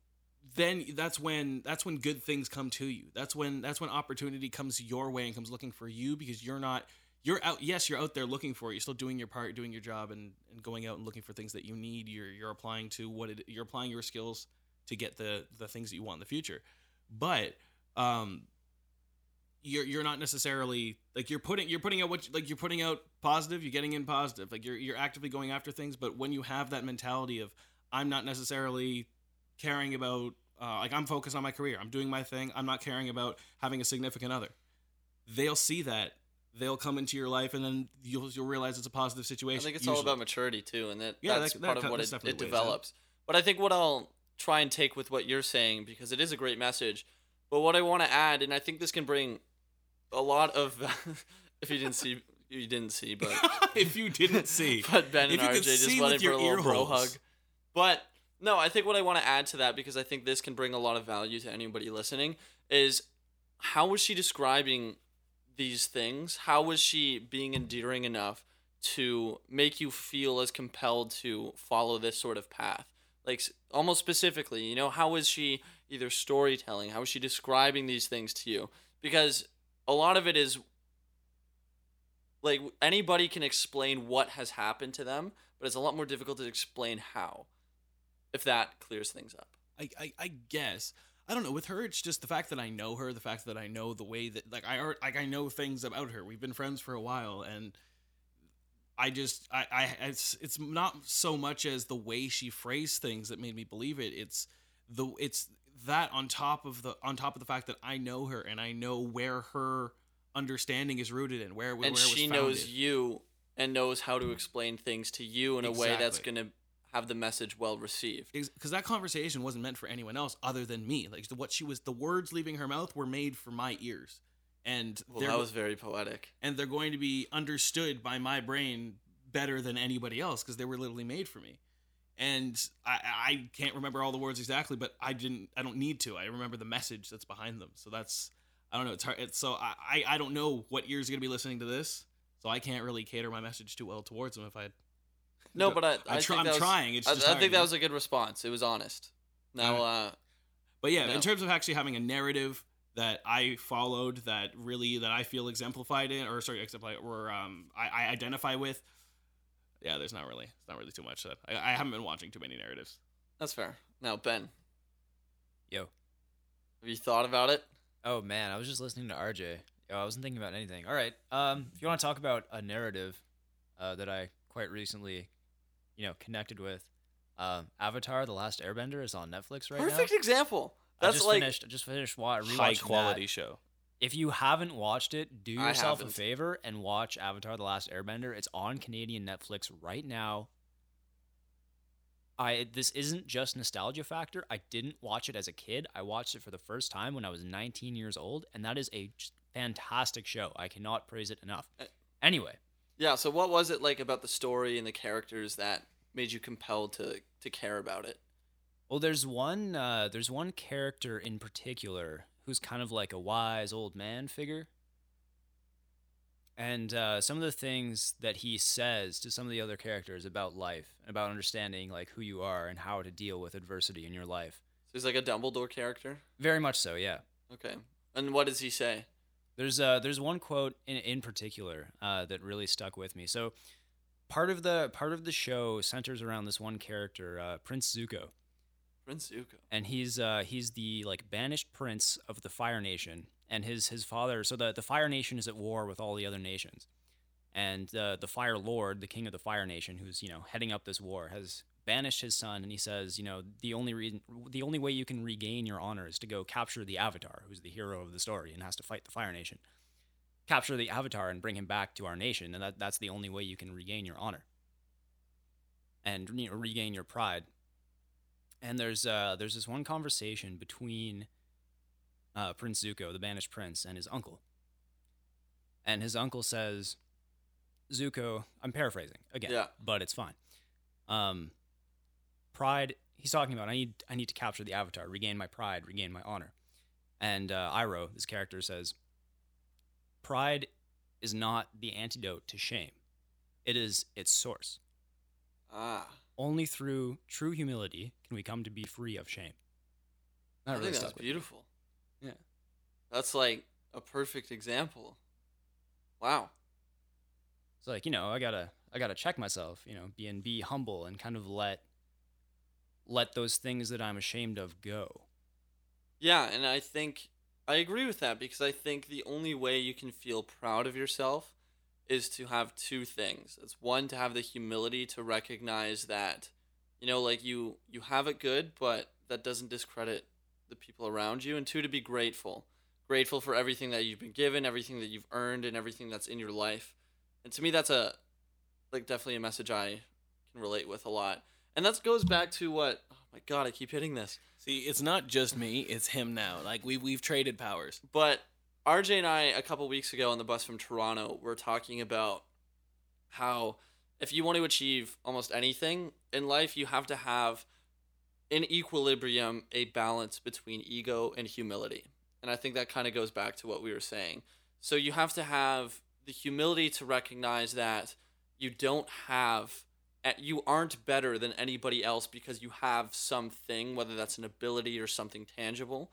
then that's when that's when good things come to you. That's when that's when opportunity comes your way and comes looking for you because you're not you're out yes you're out there looking for it you're still doing your part doing your job and, and going out and looking for things that you need you're you're applying to what it you're applying your skills to get the the things that you want in the future. But um you're you're not necessarily like you're putting you're putting out what like you're putting out positive, you're getting in positive. Like you're you're actively going after things, but when you have that mentality of I'm not necessarily caring about uh, like I'm focused on my career. I'm doing my thing. I'm not caring about having a significant other. They'll see that. They'll come into your life, and then you'll you'll realize it's a positive situation. I think it's all about maturity too, and that Yeah, that's that- that part co- of what it, it what it is, yeah. develops. But I think what I'll try and take with what you're saying because it is a great message. But what I want to add, and I think this can bring a lot of, if you didn't see, you didn't see, but if you didn't see, but Ben If and you RJ just went in for a little bro hug. But no, I think what I want to add to that because I think this can bring a lot of value to anybody listening is how was she describing these things? How was she being endearing enough to make you feel as compelled to follow this sort of path? Like almost specifically, you know, how was she either storytelling? How was she describing these things to you? Because a lot of it is like anybody can explain what has happened to them, but it's a lot more difficult to explain how. If that clears things up. I, I, I guess I don't know. With her, it's just the fact that I know her, the fact that I know the way that like I alre- like I know things about her. We've been friends for a while, and I just I, I it's it's not so much as the way she phrased things that made me believe it. It's the it's that on top of the on top of the fact that I know her and I know where her understanding is rooted in where where and it was she knows you and knows how to explain things to you in a way that's going to have the message well received. because that conversation wasn't meant for anyone else other than me. Like what she was, the words leaving her mouth were made for my ears, and Well, that was very poetic. and they're going to be understood by my brain better than anybody else because they were literally made for me. And I, I can't remember all the words exactly, but I didn't. I don't need to. I remember the message that's behind them. So that's I don't know. It's hard. It's so I I, don't know what ears are gonna be listening to this. So I can't really cater my message too well towards them if I. No, But but I, I I try- think I'm that was, trying, it's I, just I think that was a good response. It was honest. Now, uh, But yeah, No. in terms of actually having a narrative that I followed, that really that I feel exemplified in, or sorry, exemplified, or um, I, I identify with. Yeah, there's not really, it's not really too much. That I, I haven't been watching too many narratives. that's fair. Now, Ben, Yo. have you thought about it? Oh man, I was just listening to RJ. Yo, I wasn't thinking about anything. All right. Um, if you want to talk about a narrative uh, that I quite recently, you know, connected with, um, Avatar: The Last Airbender is on Netflix right Perfect now. Perfect example. I That's just like finished. I just finished wa- rewatching High quality that. show. If you haven't watched it, do yourself a favor and watch Avatar: The Last Airbender. It's on Canadian Netflix right now. I this isn't just nostalgia factor. I didn't watch it as a kid. I watched it for the first time when I was 19 years old, and that is a fantastic show. I cannot praise it enough. Uh, Anyway, Yeah. So, what was it like about the story and the characters that made you compelled to to care about it? well, there's one uh, there's one character in particular who's kind of like a wise old man figure. And uh, some of the things that he says to some of the other characters about life, about understanding like who you are and how to deal with adversity in your life. So he's like a Dumbledore character. Very much so, yeah. Okay. And what does he say? There's uh there's one quote in in particular uh, that really stuck with me. So part of the part of the show centers around this one character, uh, Prince Zuko, Prince Zuko. and he's uh he's the like banished prince of the Fire Nation, and his his father. So the the Fire Nation is at war with all the other nations, and uh, the Fire Lord, the king of the Fire Nation, who's you know heading up this war, has banished his son, and he says, you know, the only reason, the only way you can regain your honor is to go capture the Avatar, who's the hero of the story and has to fight the Fire Nation. Capture the Avatar and bring him back to our nation, and that, that's the only way you can regain your honor and you know regain your pride. And there's uh there's this one conversation between uh, Prince Zuko, the banished prince, and his uncle. And his uncle says, Zuko, I'm paraphrasing again, Yeah. but it's fine. Um, pride. He's talking about I need I need to capture the Avatar, regain my pride, regain my honor. And uh, Iroh, this character, says, pride is not the antidote to shame. It is its source. Ah. Only through true humility can we come to be free of shame. That I really think that's beautiful. Yeah. That's like a perfect example. Wow. It's like you know I gotta I gotta check myself. You know, be and be humble and kind of let let those things that I'm ashamed of go. Yeah, and I think I agree with that because I think the only way you can feel proud of yourself is to have two things. It's one to have the humility to recognize that you know like you you have it good, but that doesn't discredit the people around you and two to be grateful. Grateful for everything that you've been given, everything that you've earned and everything that's in your life. And to me that's a like definitely a message I can relate with a lot. And that goes back to what oh my god, I keep hitting this. See, it's not just me; it's him now. Like we we've traded powers. But RJ and I, a couple weeks ago on the bus from Toronto, were talking about how if you want to achieve almost anything in life, you have to have in equilibrium a balance between ego and humility. And I think that kind of goes back to what we were saying. So you have to have the humility to recognize that you don't have you aren't better than anybody else because you have something whether that's an ability or something tangible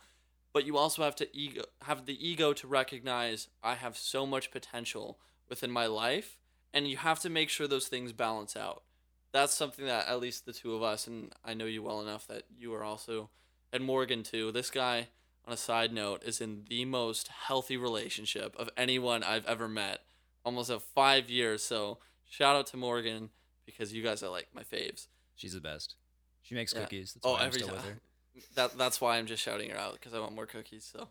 but you also have to ego have the ego to recognize I have so much potential within my life and you have to make sure those things balance out. That's something that at least the two of us and I know you well enough that you are also and Morgan too. This guy on a side note is in the most healthy relationship of anyone I've ever met. Almost at 5 years. So shout out to Morgan because you guys are like my faves. She's the best. She makes Yeah. cookies. That's Oh, why I'm every still time. with her. That that's why I'm just shouting her out because I want more cookies. So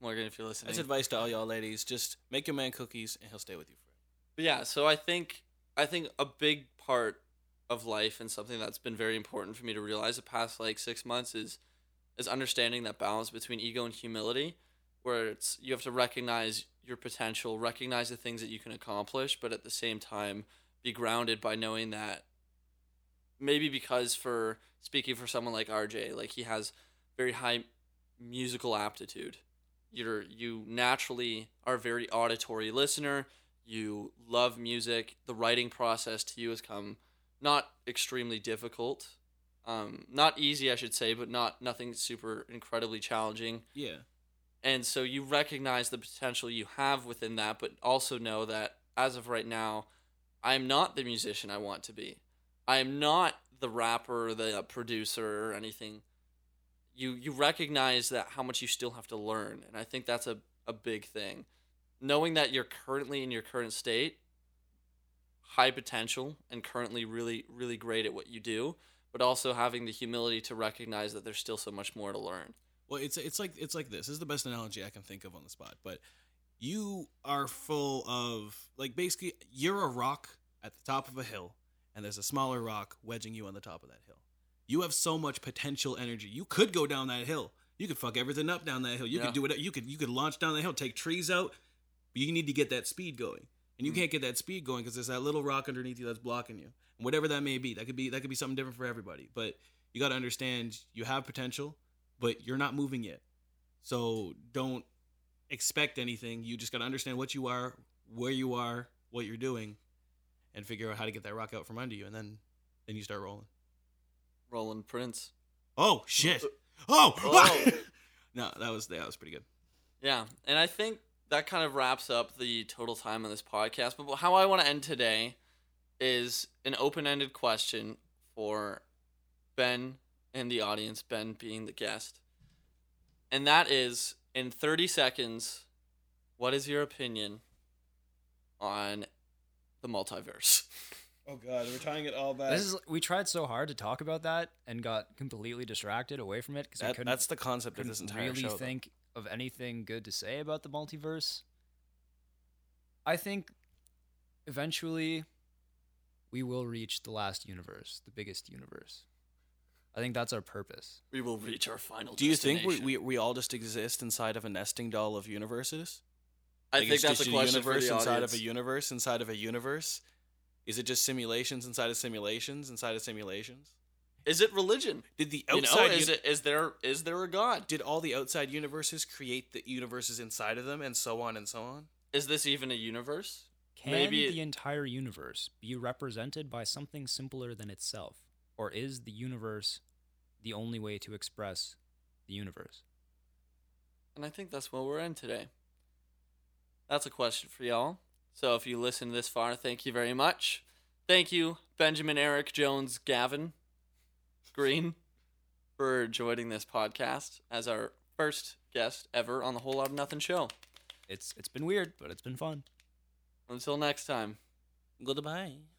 Morgan, if you're listening, That's advice to all y'all ladies: just make your man cookies, and he'll stay with you forever. But yeah, so I think I think a big part of life and something that's been very important for me to realize the past like six months is is understanding that balance between ego and humility, where it's you have to recognize your potential, recognize the things that you can accomplish, but at the same time be grounded by knowing that maybe because for speaking for someone like RJ, like he has very high musical aptitude. You're you naturally are a very auditory listener. You love music. The writing process to you has come not extremely difficult. Um, not easy, I should say, but not nothing super incredibly challenging. Yeah. And so you recognize the potential you have within that, but also know that as of right now, I am not the musician I want to be. I am not the rapper, the producer, or anything. You you recognize that how much you still have to learn, and I think that's a, a big thing. Knowing that you're currently in your current state, high potential, and currently really really great at what you do, but also having the humility to recognize that there's still so much more to learn. Well, it's it's like it's like this. This is the best analogy I can think of on the spot. But you are full of like basically you're a rock at the top of a hill, and there's a smaller rock wedging you on the top of that hill. You have so much potential energy. You could go down that hill. You could fuck everything up down that hill. You Yeah. could do it. You could you could launch down the hill, take trees out. But you need to get that speed going, and you Mm. can't get that speed going because there's that little rock underneath you that's blocking you. And whatever that may be, that could be that could be something different for everybody. But you got to understand you have potential, but you're not moving yet. So don't expect anything. You just got to understand what you are, where you are, what you're doing, and figure out how to get that rock out from under you, and then then you start rolling. Rolling Prince. Oh shit! Oh, Oh. no, that was that was pretty good. Yeah, and I think that kind of wraps up the total time on this podcast. But how I want to end today is an open-ended question for Ben and the audience, Ben being the guest. And that is in 30 seconds, what is your opinion on the multiverse? Oh god, we're tying it all back. This is we tried so hard to talk about that and got completely distracted away from it because we That- couldn't, that's the concept of couldn't this entire really show. though. think of anything good to say about the multiverse. I think eventually we will reach the last universe, the biggest universe. I think that's our purpose. We will reach our final destination. Do you think we, we we all just exist inside of a nesting doll of universes? I Like, think it's that's just a question for universe the inside audience. of a universe inside of a universe. Is it just simulations inside of simulations inside of simulations? Is it religion? Did the You know, outside is uni- it is there is there a god? did all the outside universes create the universes inside of them and so on and so on? Is this even a universe? Can Maybe it- the entire universe be represented by something simpler than itself? Or is the universe the only way to express the universe? And I think that's what we're in today. That's a question for y'all. So if you listened this far, thank you very much. Thank you, Benjamin, Eric, Jones, Gavin, Green. for joining this podcast as our first guest ever on the Whole Lot of Nothing show. It's it's been weird, but it's been fun. Until next time. Goodbye.